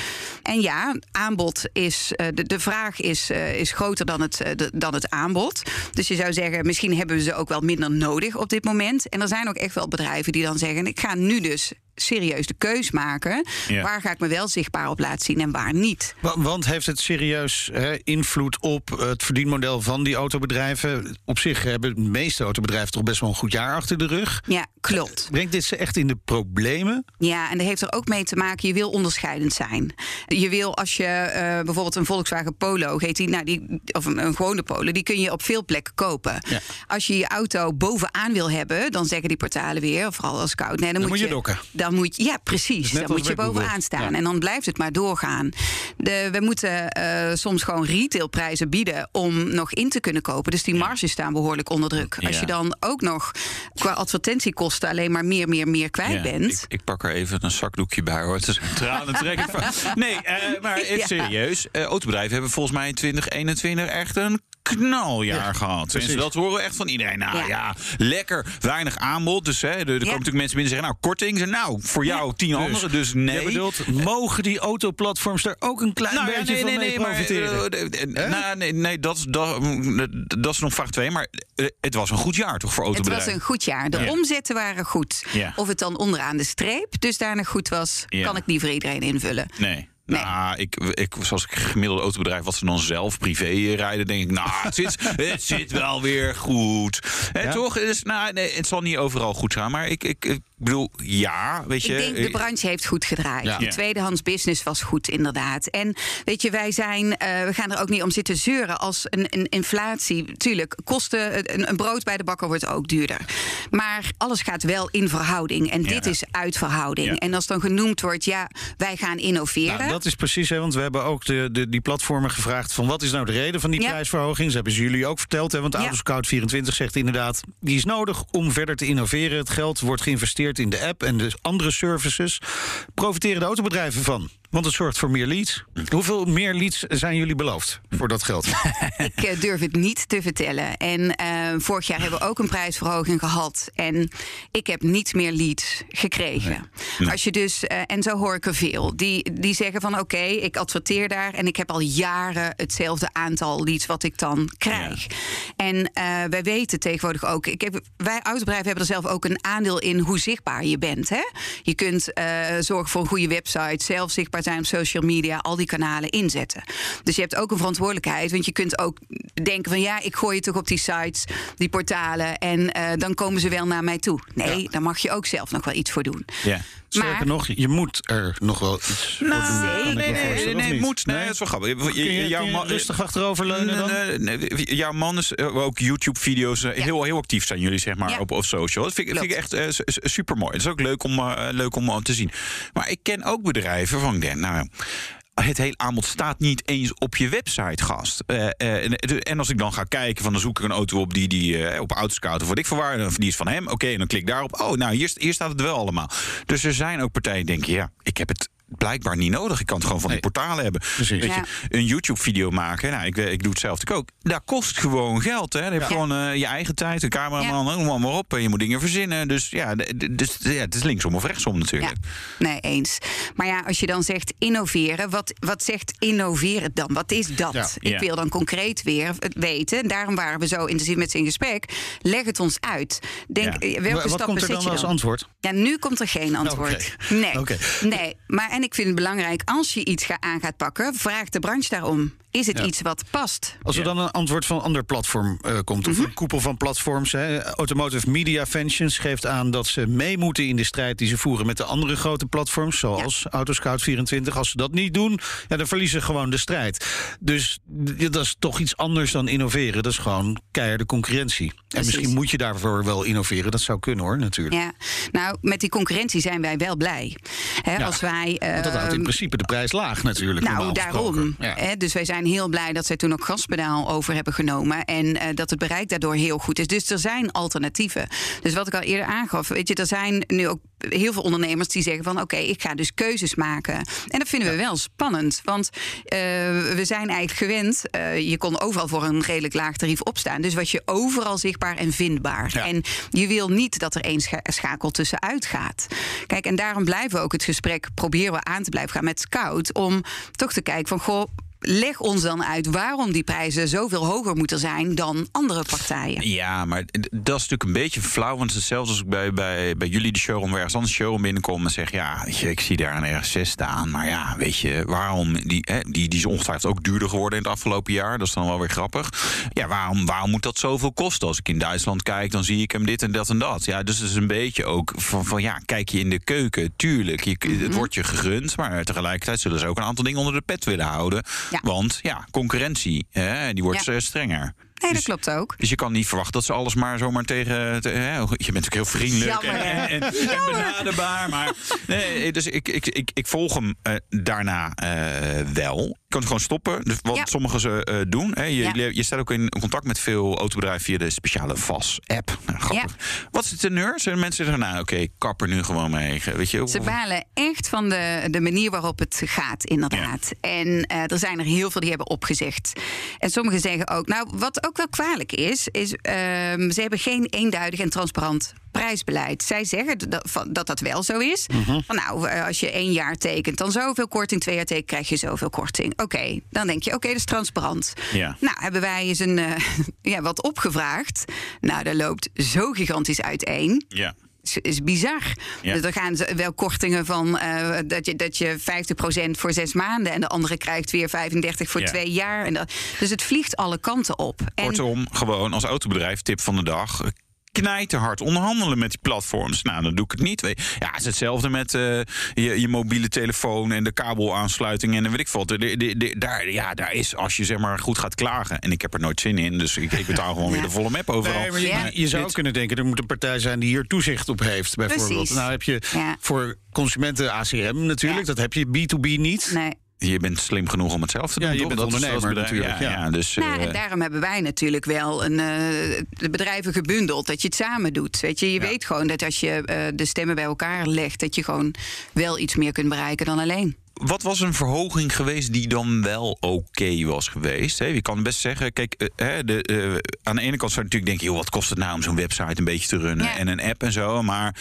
en ja, aanbod is, uh, de, de vraag is, uh, is groter dan het, de, dan het aanbod. Dus je zou zeggen, misschien hebben we ze ook wel minder nodig op dit moment. En er zijn ook echt wel bedrijven die dan zeggen: ik ga nu dus serieus de keus maken. Ja. Waar ga ik me wel zichtbaar op laten zien en waar niet? Wa- Want heeft het serieus hè, invloed op het verdienmodel van die autobedrijven? Op zich hebben de meeste autobedrijven toch best wel een goed jaar achter de rug. Ja, klopt. Brengt dit ze echt in de problemen? Ja, en dat heeft er ook mee te maken. Je wil onderscheidend zijn. Je wil als je uh, bijvoorbeeld een Volkswagen Polo heet die, nou die, of een, een gewone Polo, die kun je op veel plekken kopen. Ja. Als je je auto bovenaan wil hebben, dan zeggen die portalen weer, vooral als koud, nee, dan, Dan moet moet je dokken. Dan moet je, ja, precies. Dus dan moet je Google. bovenaan staan. Ja. En dan blijft het maar doorgaan. De, we moeten uh, soms gewoon retailprijzen bieden om nog in te kunnen kopen. Dus die marges staan behoorlijk onder druk. Als je dan ook nog qua advertentiekosten alleen maar meer, meer, meer kwijt Ja, bent. Ik, ik pak er even een zakdoekje bij hoor. Het is tranen trekken. Nee, eh, maar even serieus. Eh, autobedrijven hebben volgens mij in 2021 echt een knaljaar gehad. Tenminste, dat horen we echt van iedereen. Nou ja, Ja. lekker weinig aanbod. Dus hè, er, er komen natuurlijk mensen binnen zeggen... nou, korting. Nou, voor jou tien anderen, dus nee. Bedoelt, mogen die autoplatforms er ook een klein Nou ja, beetje nee, van nee, mee nee, maar, profiteren? eh, nou, nee, nee dat, is- dat, dat is nog vraag 2. Maar eh, het was een goed jaar toch voor Het was autobedrijven? een goed jaar. De Ja. omzetten waren goed. Ja. Of het dan onderaan de streep dusdanig goed was, Ja. kan ik niet voor iedereen invullen. Nee. Nou, ik, ik, zoals ik gemiddelde autobedrijf, wat ze dan zelf privé rijden, denk ik, nou, het zit, het zit wel weer goed. Hè, Ja? Toch? Dus, nou, nee, het zal niet overal goed gaan, maar ik, ik, ik bedoel, ja, weet je. Ik denk de branche heeft goed gedraaid. Ja. De tweedehands business was goed, inderdaad. En weet je, wij zijn, eh, we gaan er ook niet om zitten zeuren als een, een inflatie. Tuurlijk, kosten, een, een brood bij de bakker wordt ook duurder. Maar alles gaat wel in verhouding. En Ja. dit is uit verhouding. En als dan genoemd wordt, ja, wij gaan innoveren. Nou, dat is precies, hè, want we hebben ook de, de, die platformen gevraagd... van wat is nou de reden van die Ja. prijsverhoging? Dat hebben ze jullie ook verteld, hè, want Ja. Autoscout24 zegt inderdaad... die is nodig om verder te innoveren. Het geld wordt geïnvesteerd in de app en de andere services. Profiteren de autobedrijven van? Want het zorgt voor meer leads. Hoeveel meer leads zijn jullie beloofd voor dat geld? Ik eh, durf het niet te vertellen. En eh, vorig jaar hebben we ook een prijsverhoging gehad. En ik heb niet meer leads gekregen. Als je dus, uh, en zo hoor ik er veel, die, die zeggen van oké, ik adverteer daar en ik heb al jaren hetzelfde aantal leads wat ik dan krijg. En uh, wij weten tegenwoordig ook, ik heb, wij autobedrijven hebben er zelf ook een aandeel in hoe zichtbaar je bent. Hè? Je kunt zorgen voor een goede website, zelf zichtbaar zijn op social media, al die kanalen inzetten. Dus je hebt ook een verantwoordelijkheid, want je kunt ook denken van ja, ik gooi je toch op die sites, die portalen en uh, dan komen ze wel naar mij toe. Nee, ja. daar mag je ook zelf nog wel iets voor doen. Ja. Sterker maar, nog, je moet er nog wel iets nou, voor doen. Nee, nee, nee, moet. Nee, dat is wel grappig. Jouw man, rustig achteroverleunen dan? Nee, nee, jouw man is ook YouTube-video's ja. heel, heel actief zijn jullie, zeg maar, op, op social. Dat vind, vind ik echt uh, super mooi. Dat is ook leuk om, leuk om te zien. Maar ik ken ook bedrijven van ik denk, nou het hele aanbod staat niet eens op je website, gast. Uh, uh, en als ik dan ga kijken, van dan zoek ik een auto op die, die op Autoscout of wat ik verwaar, of die is van hem. Oké, en dan klik daarop. Oh, nou, hier, hier staat het wel allemaal. Dus er zijn ook partijen die denken, ja, ik heb het blijkbaar niet nodig. Ik kan het gewoon van nee. die portalen hebben. Weet ja. je, een YouTube-video maken, nou, ik, ik doe het zelf ook. Dat kost gewoon geld. Hè. Je hebt ja. gewoon uh, je eigen tijd, een cameraman, ja. noem maar op. En je moet dingen verzinnen. Dus ja, dus, ja, het is linksom of rechtsom natuurlijk. Nee, eens. Maar ja, als je dan zegt innoveren, wat, wat zegt innoveren dan? Wat is dat? Ik wil dan concreet weer weten. Daarom waren we zo intensief met zijn gesprek. Leg het ons uit. Denk, welke wat stappen komt er dan, dan als antwoord? Ja, nu komt er geen antwoord. Okay. Nee. Okay. nee. Maar en ik vind het belangrijk, als je iets aan gaat pakken, vraag de branche daarom. Is het Ja. iets wat past? Als er dan een antwoord van een ander platform eh, komt, of een koepel van platforms. Hè. Automotive Media Ventures geeft aan dat ze mee moeten in de strijd die ze voeren met de andere grote platforms, zoals Autoscout24. Als ze dat niet doen, ja, dan verliezen ze gewoon de strijd. Dus dat is toch iets anders dan innoveren. Dat is gewoon keiharde concurrentie. En misschien moet je daarvoor wel innoveren. Dat zou kunnen hoor, natuurlijk. Ja, nou, met die concurrentie zijn wij wel blij. Hè, Ja, als wij, Want dat houdt in ehm, principe de prijs laag natuurlijk. Nou, daarom. Hè, dus wij zijn heel blij dat zij toen ook gaspedaal over hebben genomen. En eh, dat het bereik daardoor heel goed is. Dus er zijn alternatieven. Dus wat ik al eerder aangaf, weet je, er zijn nu ook heel veel ondernemers die zeggen van oké, ik ga dus keuzes maken. En dat vinden we wel spannend. Want eh, we zijn eigenlijk gewend. eh, je kon overal voor een redelijk laag tarief opstaan. Dus was je overal zichtbaar en vindbaar. En je wil niet dat er één scha- schakel tussenuit gaat. Kijk, en daarom blijven we ook het gesprek proberen we aan te blijven gaan met Scout. Om toch te kijken van goh. Leg ons dan uit waarom die prijzen zoveel hoger moeten zijn dan andere partijen. Ja, maar dat is natuurlijk een beetje flauw. Want het is hetzelfde als ik bij, bij, bij jullie de showroom... ergens anders de showroom binnenkom en zeg... ja, weet je, ik zie daar een R6 staan. Maar ja, weet je, waarom... die, hè, die, die is ongetwijfeld ook duurder geworden in het afgelopen jaar. Dat is dan wel weer grappig. Ja, waarom, waarom moet dat zoveel kosten? Als ik in Duitsland kijk, dan zie ik hem dit en dat en dat. Ja, dus het is een beetje ook van, van ja, kijk je in de keuken. Tuurlijk, je, het wordt je gegund. Maar tegelijkertijd zullen ze ook een aantal dingen onder de pet willen houden. Want ja, concurrentie, hè, die wordt Ja. eh, strenger. Nee, dat klopt ook. Dus je kan niet verwachten dat ze alles maar zomaar tegen. te- hè, je bent natuurlijk heel vriendelijk Jammer, hè? en, en, en benaderbaar. Maar nee, dus ik, ik, ik, ik volg hem eh, daarna eh, wel. Je kan het gewoon stoppen. Dus wat Ja. sommigen ze eh, doen. Hè, je, Ja. je, staat ook in contact met veel autobedrijven via de speciale VAS-app. Nou, grappig. Wat is de teneur? Zijn mensen zeggen, nou oké, ik kap er nu gewoon mee. Weet je, Ze balen echt van de, de manier waarop het gaat, inderdaad. En eh, er zijn er heel veel die hebben opgezegd. En sommigen zeggen ook, nou, wat ook wel kwalijk is, is ehm, ze hebben geen eenduidig en transparant prijsbeleid. Zij zeggen dat van- dat, dat wel zo is. Van, nou, eh, als je één jaar tekent, dan zoveel korting. Twee jaar tekent, krijg je zoveel korting. Oké, dan denk je, oké, dat is transparant. Ja. Nou, hebben wij eens een, eh, ja, wat opgevraagd. Nou, dat loopt zo gigantisch uiteen Ja. is, is bizar. Ja. Dus er gaan ze wel kortingen van eh, dat, je, dat je 50% voor zes maanden en de andere krijgt weer 35 voor Ja. twee jaar. En dat, dus het vliegt alle kanten op. En, Kortom, gewoon als autobedrijf, tip van de dag. Knijterhard onderhandelen met die platforms. Nou, dan doe ik het niet. Weet- Ja, het is hetzelfde met eh, je, je mobiele telefoon en de kabelaansluiting en dan weet ik wat. De- de- de- daar, ja, daar is, als je zeg maar goed gaat klagen. En ik heb er nooit zin in, dus ik, ik betaal gewoon weer de volle map overal. Nee, maar je, Ja. je zou ook kunnen denken, er moet een partij zijn die hier toezicht op heeft, bijvoorbeeld. Precies. Nou heb je Ja. voor consumenten ACM natuurlijk, dat heb je B2B niet. nee. Je bent slim genoeg om het zelf te Ja, doen. je toch? bent Dat ondernemer natuurlijk, Ja, ja. ja, dus, Nou, eh, en daarom hebben wij natuurlijk wel een, eh, de bedrijven gebundeld. Dat je het samen doet. Weet je, je weet gewoon dat als je eh, de stemmen bij elkaar legt, dat je gewoon wel iets meer kunt bereiken dan alleen. Wat was een verhoging geweest die dan wel oké was geweest? Hè? Je kan best zeggen, kijk, uh, de, uh, aan de ene kant zou je natuurlijk denken... Joh, wat kost het nou om zo'n website een beetje te runnen ja. en een app en zo. Maar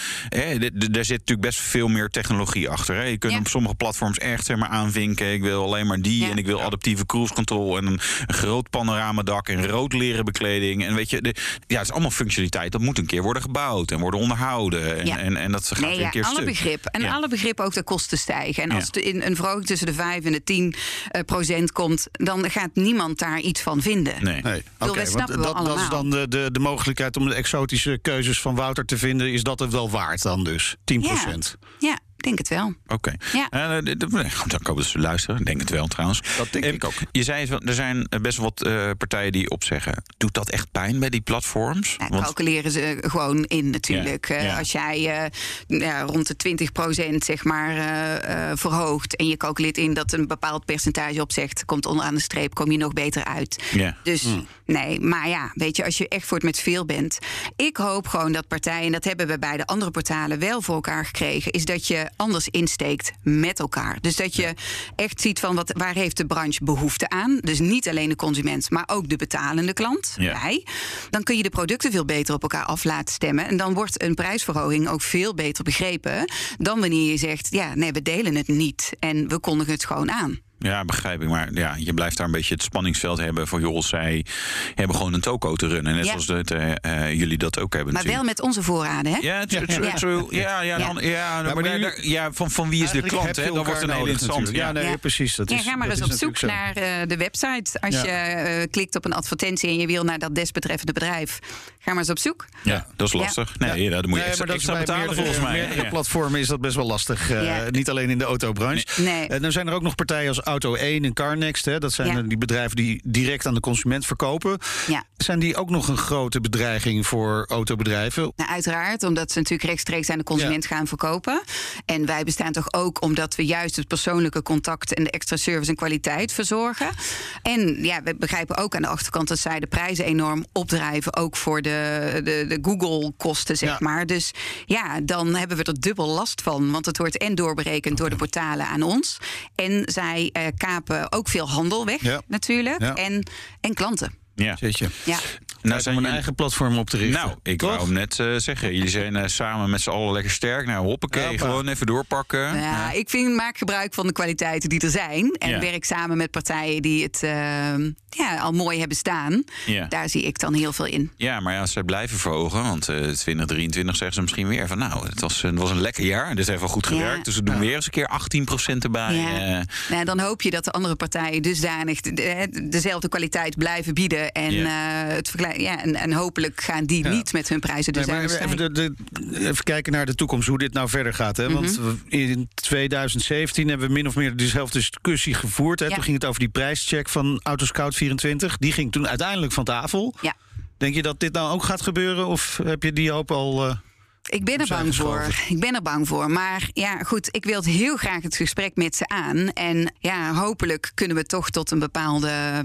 daar zit natuurlijk best veel meer technologie achter. Hè? Je kunt ja. op sommige platforms echt zeg maar, aanvinken... ik wil alleen maar die en ik wil adaptieve cruise control... en een, een groot panoramadak en rood leren bekleding. En weet je, de, ja, het is allemaal functionaliteit. Dat moet een keer worden gebouwd en worden onderhouden. En, en, en, dat gaat nee, een keer alle stuk. begrip. En alle begrip ook de kosten stijgen. En als het in een verhoging tussen de 5 en de 10 uh, procent komt... dan gaat niemand daar iets van vinden. Nee, nee. Bedoel, okay, dat, dat is dan de, de, de mogelijkheid om de exotische keuzes van Wouter te vinden. Is dat het wel waard dan dus? 10 procent? Ja. ja. Ik denk het wel. Oké. Okay. Ja. Uh, dan kan ik ze luisteren. Ik denk het wel trouwens. Dat denk uh, ik ook. Je zei er zijn best wel wat uh, partijen die opzeggen. Doet dat echt pijn bij die platforms? Ja, Want... calculeren ze gewoon in natuurlijk. Ja, ja. Als jij rond de 20% zeg maar verhoogt... en je calculeert in dat een bepaald percentage opzegt... komt onderaan de streep, kom je nog beter uit. Ja. Dus Mm. nee, maar ja, weet je, als je echt voor het met veel bent... ik hoop gewoon dat partijen, en dat hebben we bij de andere portalen wel voor elkaar gekregen... is dat je anders insteekt met elkaar. Dus dat je echt ziet van wat, waar heeft de branche behoefte aan. Dus niet alleen de consument, maar ook de betalende klant. Ja. Wij. Dan kun je de producten veel beter op elkaar af laten stemmen. En dan wordt een prijsverhoging ook veel beter begrepen dan wanneer je zegt: ja, nee, we delen het niet en we kondigen het gewoon aan. Ja, begrijp ik. Maar ja, je blijft daar een beetje het spanningsveld hebben van... joh, zij hebben gewoon een toko te runnen. Net Ja. zoals dat, eh, eh, jullie dat ook hebben Maar wel met onze voorraden, hè? Ja, Ja. ja, ja, dan- ja, maar maar daar- jullie- daar- ja, van, van wie is de klant? Hè? Dan wordt het een heel nodig interessant. natuurlijk. Ja, nee, precies. Dat ja, is, ga maar dat eens op zoek zo. naar eh, de website. Als Ja. je klikt op een advertentie en je wil naar dat desbetreffende bedrijf, ga maar eens op zoek. Ja, dat is lastig. Nee, ja, dan moet je Nee, extra, maar dat betalen meerdere, volgens mij. meerdere Ja. platformen is dat best wel lastig. eh, Ja. Niet alleen in de autobranche. Nee. En dan zijn er ook nog partijen als Auto 1 en CarNext. Hè, dat zijn Ja. eh, die bedrijven die direct aan de consument verkopen. Ja. Zijn die ook nog een grote bedreiging voor autobedrijven? Nou, uiteraard, omdat ze natuurlijk rechtstreeks aan de consument gaan verkopen. En wij bestaan toch ook omdat we juist het persoonlijke contact en de extra service en kwaliteit verzorgen. En ja, we begrijpen ook aan de achterkant dat zij de prijzen enorm opdrijven, ook voor de, de, de Google-kosten, zeg Ja. maar. Dus ja, dan hebben we er dubbel last van. Want het wordt en doorberekend door de portalen aan ons. En zij kapen ook veel handel weg, Ja. natuurlijk. Ja. En, en klanten. Ja. Zit je? Ja. Nou, om zijn een jullie- eigen platform op te richten. Nou, ik Toch? wou hem net eh, zeggen. Jullie zijn eh, samen met z'n allen lekker sterk. Nou, hoppakee, Hoppa. gewoon even doorpakken. Ja, ik vind, maak gebruik van de kwaliteiten die er zijn. En Ja. werk samen met partijen die het eh, ja, al mooi hebben staan. Ja. Daar zie ik dan heel veel in. Ja, maar ja, als ze blijven verhogen, want eh 2023 zeggen ze misschien weer van... nou, het was, het was een lekker jaar, dit heeft wel goed gewerkt... Ja. dus we doen weer eens een keer 18% erbij. Ja. eh. Nou, dan hoop je dat de andere partijen dusdanig de- de- dezelfde kwaliteit blijven bieden. En, Ja. eh, ja, en, en hopelijk gaan die Ja. niet met hun prijzen Nee, dusdanig maar even, de, de- even kijken naar de toekomst, hoe dit nou verder gaat. Hè? Want Mhm. we- in 2017 hebben we min of meer dezelfde discussie gevoerd. Hè? Ja. Toen ging het over die prijscheck van Autoscout24. Die ging toen uiteindelijk van tafel. Ja. Denk je dat dit nou ook gaat gebeuren? Of heb je die hoop al... eh, Ik ben er bang voor. Ik ben er bang voor. Maar ja, goed, ik wil heel graag het gesprek met ze aan. En ja, hopelijk kunnen we toch tot een bepaalde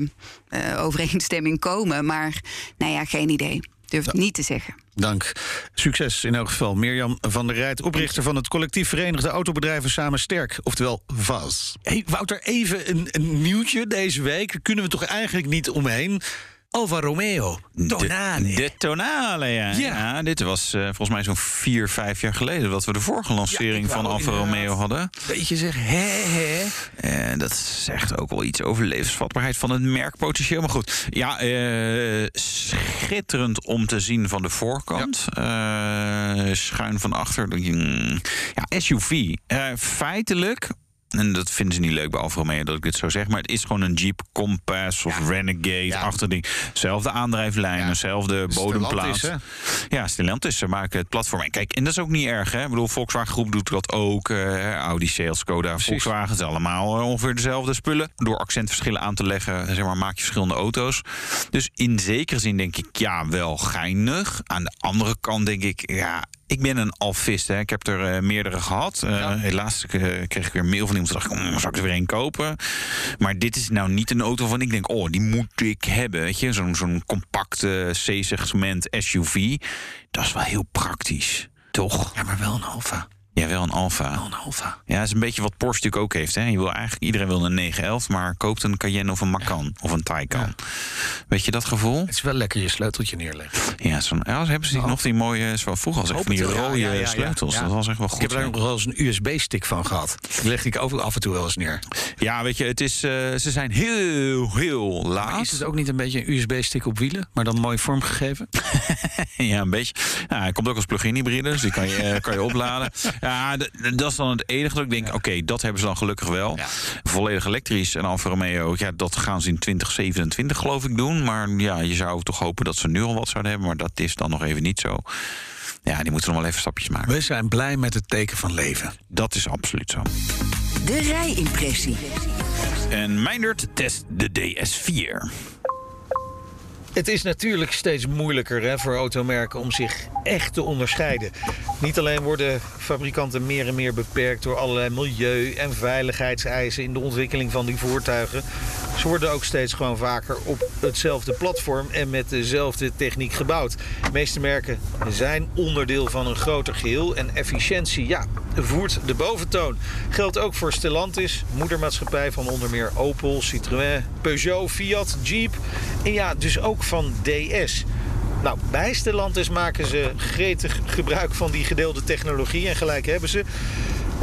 eh, overeenstemming komen. Maar nou ja, geen idee. Durf het niet te zeggen. Dank. Succes in elk geval. Mirjam van der Rijt, oprichter van het collectief Verenigde Autobedrijven Samen Sterk. Oftewel VAS. Hey, Wouter, even een, een nieuwtje deze week. Daar kunnen we toch eigenlijk niet omheen. Alfa Romeo. Tonale. De, de Tonale, ja. Ja. ja. dit was eh, volgens mij zo'n vier, vijf jaar geleden... dat we de vorige lancering van Alfa Romeo hadden. Beetje zeg, hè, hè. Eh, dat zegt ook wel iets over levensvatbaarheid van het merkpotentieel. Maar goed, ja, eh, schitterend om te zien van de voorkant. Schuin van achter. Ja, SUV. Feitelijk... En dat vinden ze niet leuk bij Alfa Romeo dat ik dit zo zeg. Maar het is gewoon een Jeep Compass of Renegade. achter ding. Zelfde aandrijflijnen, zelfde bodemplaats. Stellantis, Ja, Stellantis. Ze maken het platform. En kijk, en dat is ook niet erg. Hè? Ik bedoel, Volkswagen Groep doet dat ook. eh, Audi Sales, Skoda, Volkswagen. Het allemaal eh, ongeveer dezelfde spullen. Door accentverschillen aan te leggen, zeg maar, maak je verschillende auto's. Dus in zekere zin denk ik, ja, wel geinig. Aan de andere kant denk ik, ja... Ik ben een alfist. Hè. Ik heb er eh, meerdere gehad. Eh, Helaas eh, kreeg ik weer een mail van iemand. Dacht ik, mm, zal ik er weer een kopen? Maar dit is nou niet een auto van ik denk, oh, die moet ik hebben. Weet je, zo'n zo'n compacte C-segment SUV. Dat is wel heel praktisch, toch? Ja, maar wel een Alfa. Ja, wel een Alfa. Wel een Alfa. Ja, dat is een beetje wat Porsche natuurlijk ook heeft. Hè. Je wil eigenlijk, iedereen wil een 911, maar koopt een Cayenne of een Macan of een Taycan. Weet je dat gevoel? Het is wel lekker je sleuteltje neerleggen. Ja, zo'n, ja hebben ze die, nog die mooie, zoals vroeger als echt van die rode sleutels. Dat was echt wel goed. Ik heb daar nog wel eens een USB-stick van gehad. Die leg ik ook af en toe wel eens neer. Ja, weet je, het is, eh, ze zijn heel, heel laat. Maar is het ook niet een beetje een USB-stick op wielen, maar dan mooi vormgegeven? ja, een beetje. Ja, hij komt ook als plug-in hybride, dus die kan je, eh, kan je opladen. Ja, dat is dan het enige dat ik denk, oké, dat hebben ze dan gelukkig wel. Volledig elektrisch en Alfa Romeo, ja, dat gaan ze in 2027 geloof ik doen. Maar ja, je zou toch hopen dat ze nu al wat zouden hebben, maar dat is dan nog even niet zo. Ja, die moeten nog wel even stapjes maken. We zijn blij met het teken van leven. Dat is absoluut zo. De rijimpressie. En Meindert test de DS4. Het is natuurlijk steeds moeilijker hè, voor automerken om zich echt te onderscheiden. Niet alleen worden fabrikanten meer en meer beperkt door allerlei milieu- en veiligheidseisen in de ontwikkeling van die voertuigen. Ze worden ook steeds gewoon vaker op hetzelfde platform en met dezelfde techniek gebouwd. De meeste merken zijn onderdeel van een groter geheel en efficiëntie, ja, voert de boventoon. Geldt ook voor Stellantis, moedermaatschappij van onder meer Opel, Citroën, Peugeot, Fiat, Jeep en ja, dus ook van DS. Nou, bij Stellantis maken ze gretig gebruik van die gedeelde technologie en gelijk hebben ze.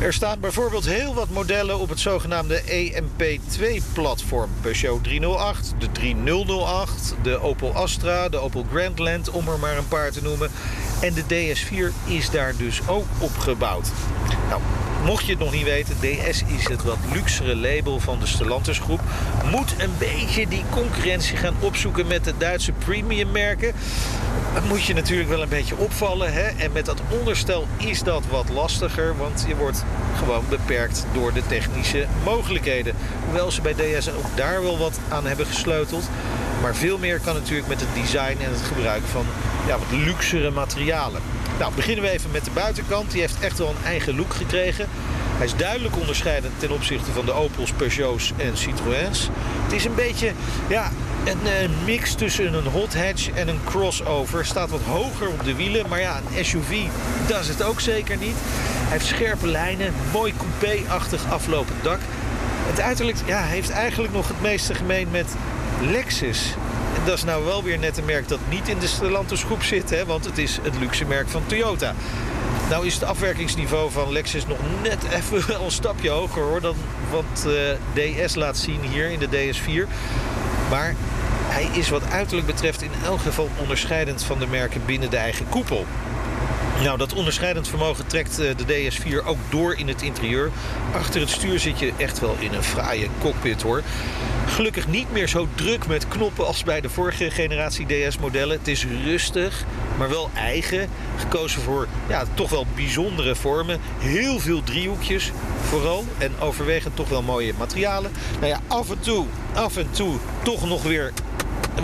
Er staan bijvoorbeeld heel wat modellen op het zogenaamde EMP2-platform. Peugeot 308, de 3008, de Opel Astra, de Opel Grandland, om er maar een paar te noemen. En de DS4 is daar dus ook op gebouwd. Nou, mocht je het nog niet weten, DS is het wat luxere label van de Stellantis groep. Moet een beetje die concurrentie gaan opzoeken met de Duitse premium moet je natuurlijk wel een beetje opvallen. Hè? En met dat onderstel is dat wat lastiger, want je wordt gewoon beperkt door de technische mogelijkheden. Hoewel ze bij DS ook daar wel wat aan hebben gesleuteld. Maar veel meer kan natuurlijk met het design en het gebruik van ja, wat luxere materialen. Nou, beginnen we even met de buitenkant. Die heeft echt wel een eigen look gekregen. Hij is duidelijk onderscheidend ten opzichte van de Opels, Peugeots en Citroëns. Het is een beetje ja, een, eh, mix tussen een hot hatch en een crossover. Staat wat hoger op de wielen, maar ja, een SUV is het ook zeker niet. Hij heeft scherpe lijnen, mooi coupé-achtig aflopend dak. Het uiterlijk ja, heeft eigenlijk nog het meeste gemeen met Lexus. Dat is nou wel weer net een merk dat niet in de Stellantis zit, hè, want het is het luxe merk van Toyota. Nou is het afwerkingsniveau van Lexus nog net even een stapje hoger hoor, dan wat eh, DS laat zien hier in de DS4. Maar hij is wat uiterlijk betreft in elk geval onderscheidend van de merken binnen de eigen koepel. Nou, dat onderscheidend vermogen trekt eh, de DS4 ook door in het interieur. Achter het stuur zit je echt wel in een fraaie cockpit hoor. Gelukkig niet meer zo druk met knoppen als bij de vorige generatie DS-modellen. Het is rustig, maar wel eigen. Gekozen voor ja, toch wel bijzondere vormen. Heel veel driehoekjes vooral. En overwegend toch wel mooie materialen. Nou ja, af en toe, af en toe toch nog weer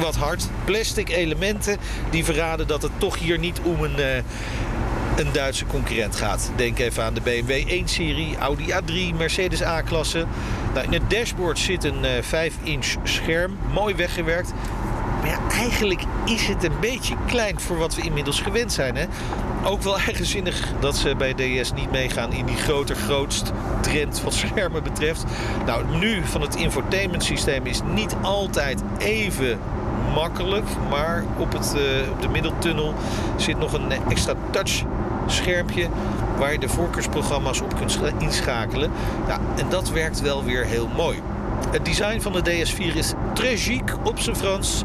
wat hard. Plastic elementen die verraden dat het toch hier niet om een, uh, een Duitse concurrent gaat. Denk even aan de BMW 1-serie, Audi A3, Mercedes A-klasse. Nou, in het dashboard zit een uh, 5-inch scherm, mooi weggewerkt. Maar eigenlijk is het een beetje klein voor wat we inmiddels gewend zijn. Hè? Ook wel eigenzinnig dat ze bij DS niet meegaan in die groter grootst trend wat schermen betreft. Nou, nu van het infotainment systeem is niet altijd even makkelijk. Maar op, het, uh, op de middeltunnel zit nog een extra touch schermpje waar je de voorkeursprogramma's op kunt inschakelen. Ja, en dat werkt wel weer heel mooi. Het design van de DS4 is chic op zijn Frans.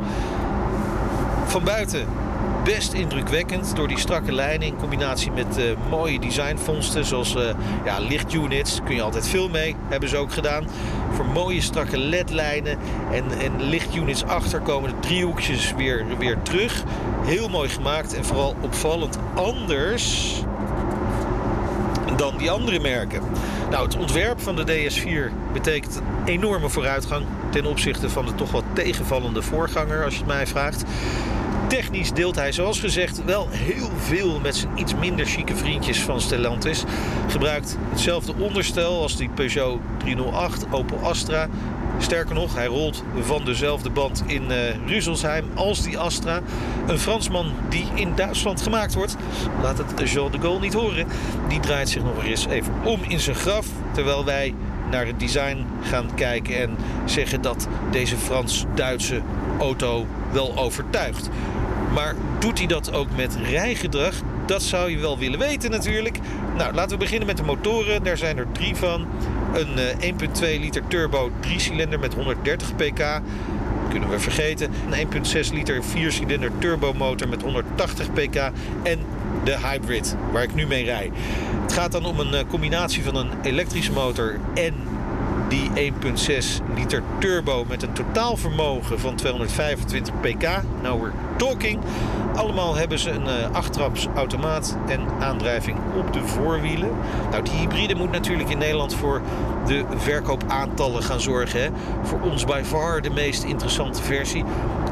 Van buiten best indrukwekkend door die strakke lijnen in combinatie met uh, mooie designvondsten zoals uh, ja, lichtunits. Kun je altijd veel mee, hebben ze ook gedaan. Voor mooie strakke ledlijnen en, en lichtunits achter komen de driehoekjes weer, weer terug. Heel mooi gemaakt en vooral opvallend anders dan die andere merken. Nou, het ontwerp van de DS4 betekent een enorme vooruitgang ten opzichte van de toch wat tegenvallende voorganger, als je het mij vraagt. Technisch deelt hij, zoals gezegd, wel heel veel met zijn iets minder chique vriendjes van Stellantis. Gebruikt hetzelfde onderstel als die Peugeot 308, Opel Astra. Sterker nog, hij rolt van dezelfde band in uh, Rüsselsheim als die Astra. Een Fransman die in Duitsland gemaakt wordt. Laat het Jean de Gaulle niet horen. Die draait zich nog eens even om in zijn graf. Terwijl wij naar het design gaan kijken en zeggen dat deze Frans-Duitse auto wel overtuigt. Maar doet hij dat ook met rijgedrag? Dat zou je wel willen weten natuurlijk. Nou, laten we beginnen met de motoren. Daar zijn er drie van. Een 1,2 liter turbo 3-cilinder met 130 pk. Kunnen we vergeten. Een 1,6 liter 4-cilinder turbomotor met 180 pk. En de hybrid, waar ik nu mee rij. Het gaat dan om een combinatie van een elektrische motor en die 1,6 liter turbo met een totaalvermogen van 225 pk. Nou, we're talking. Allemaal hebben ze een uh, achttraps automaat en aandrijving op de voorwielen. Nou, die hybride moet natuurlijk in Nederland voor de verkoopaantallen gaan zorgen. Hè? Voor ons by far de meest interessante versie.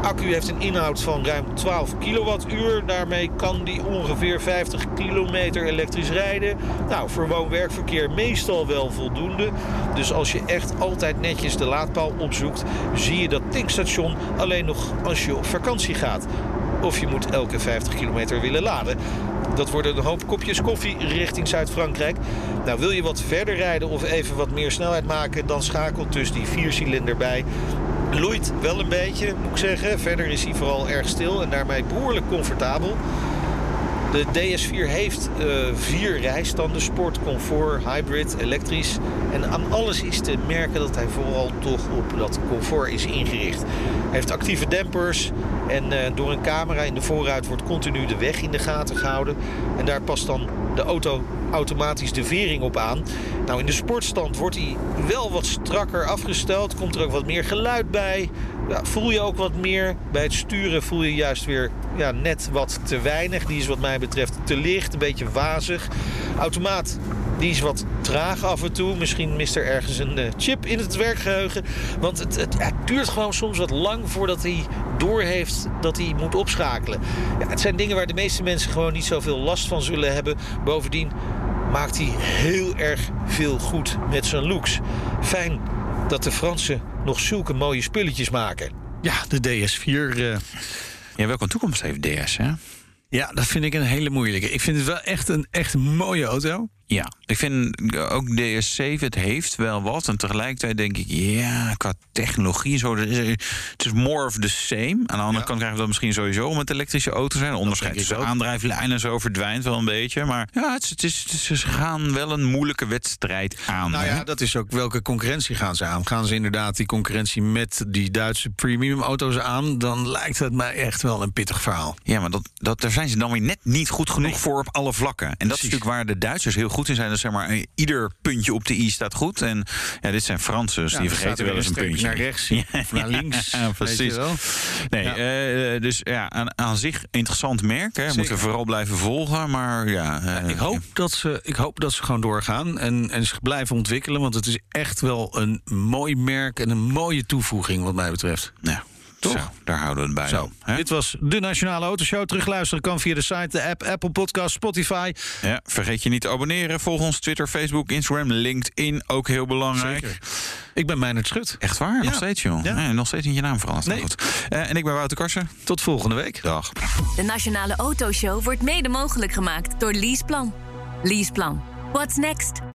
Accu heeft een inhoud van ruim 12 kilowattuur. Daarmee kan die ongeveer 50 kilometer elektrisch rijden. Nou, voor woon-werkverkeer meestal wel voldoende. Dus als je echt altijd netjes de laadpaal opzoekt, zie je dat tankstation alleen nog als je op vakantie gaat. Of je moet elke 50 kilometer willen laden. Dat worden een hoop kopjes koffie richting Zuid-Frankrijk. Nou, wil je wat verder rijden of even wat meer snelheid maken... dan schakelt dus die viercilinder bij. Loeit wel een beetje, moet ik zeggen. Verder is hij vooral erg stil en daarmee behoorlijk comfortabel. De DS4 heeft uh, vier rijstanden, sport, comfort, hybrid, elektrisch. En aan alles is te merken dat hij vooral toch op dat comfort is ingericht. Hij heeft actieve dempers en uh, door een camera in de voorruit wordt continu de weg in de gaten gehouden. En daar past dan de auto automatisch de vering op aan. Nou, in de sportstand wordt hij wel wat strakker afgesteld. Komt er ook wat meer geluid bij. Ja, voel je ook wat meer. Bij het sturen voel je juist weer ja, net wat te weinig. Die is wat mij betreft te licht, een beetje wazig. Automaat die is wat traag af en toe. Misschien mist er ergens een uh, chip in het werkgeheugen. Want het, het, het, duurt gewoon soms wat lang voordat hij doorheeft dat hij moet opschakelen. Ja, het zijn dingen waar de meeste mensen gewoon niet zoveel last van zullen hebben. Bovendien maakt hij heel erg veel goed met zijn looks. Fijn dat de Fransen nog zulke mooie spulletjes maken. Ja, de DS4. Uh... Ja, welke toekomst heeft DS, hè? Ja, dat vind ik een hele moeilijke. Ik vind het wel echt een echt mooie auto. Ja, ik vind ook DS7, het heeft wel wat. En tegelijkertijd denk ik, ja, qua technologie zo. Het is more of the same. Aan de andere ja. kant krijgen we dat misschien sowieso met elektrische auto's zijn. Onderscheid tussen aandrijflijn en zo verdwijnt wel een beetje. Maar ja, het, het is, het ze gaan wel een moeilijke wedstrijd aan. Nou ja, dat is ook welke concurrentie gaan ze aan? Gaan ze inderdaad die concurrentie met die Duitse premium auto's aan? Dan lijkt het mij echt wel een pittig verhaal. Ja, maar dat, dat, daar zijn ze dan weer net niet goed genoeg nee. voor op alle vlakken. En Precies. dat is natuurlijk waar de Duitsers heel goed in zijn. Dus zeg maar, ieder puntje op de i staat goed. En ja, dit zijn Fransen, dus ja, die vergeten wel eens een puntje. Naar rechts of naar links. ja, precies. Nee, ja. Uh, dus ja, aan, aan, zich interessant merk. Hè. Moeten we vooral blijven volgen. Maar ja, uh, ik, hoop dat ze, ik hoop dat ze gewoon doorgaan en, en zich blijven ontwikkelen. Want het is echt wel een mooi merk en een mooie toevoeging, wat mij betreft. Ja. Toch? Zo, daar houden we het bij. Zo. Dit was de Nationale Autoshow. Terugluisteren kan via de site, de app, Apple Podcast, Spotify. Ja, vergeet je niet te abonneren. Volg ons Twitter, Facebook, Instagram, LinkedIn. Ook heel belangrijk. Zeker. Ik ben Meijnerd Schut. Echt waar? Ja. Nog steeds, joh. Ja. Nee, nog steeds niet je naam veranderd. Nee. Goed. Uh, en ik ben Wouter Karsen. Tot volgende week. Dag. De Nationale Autoshow wordt mede mogelijk gemaakt door Leaseplan. Leaseplan. What's next?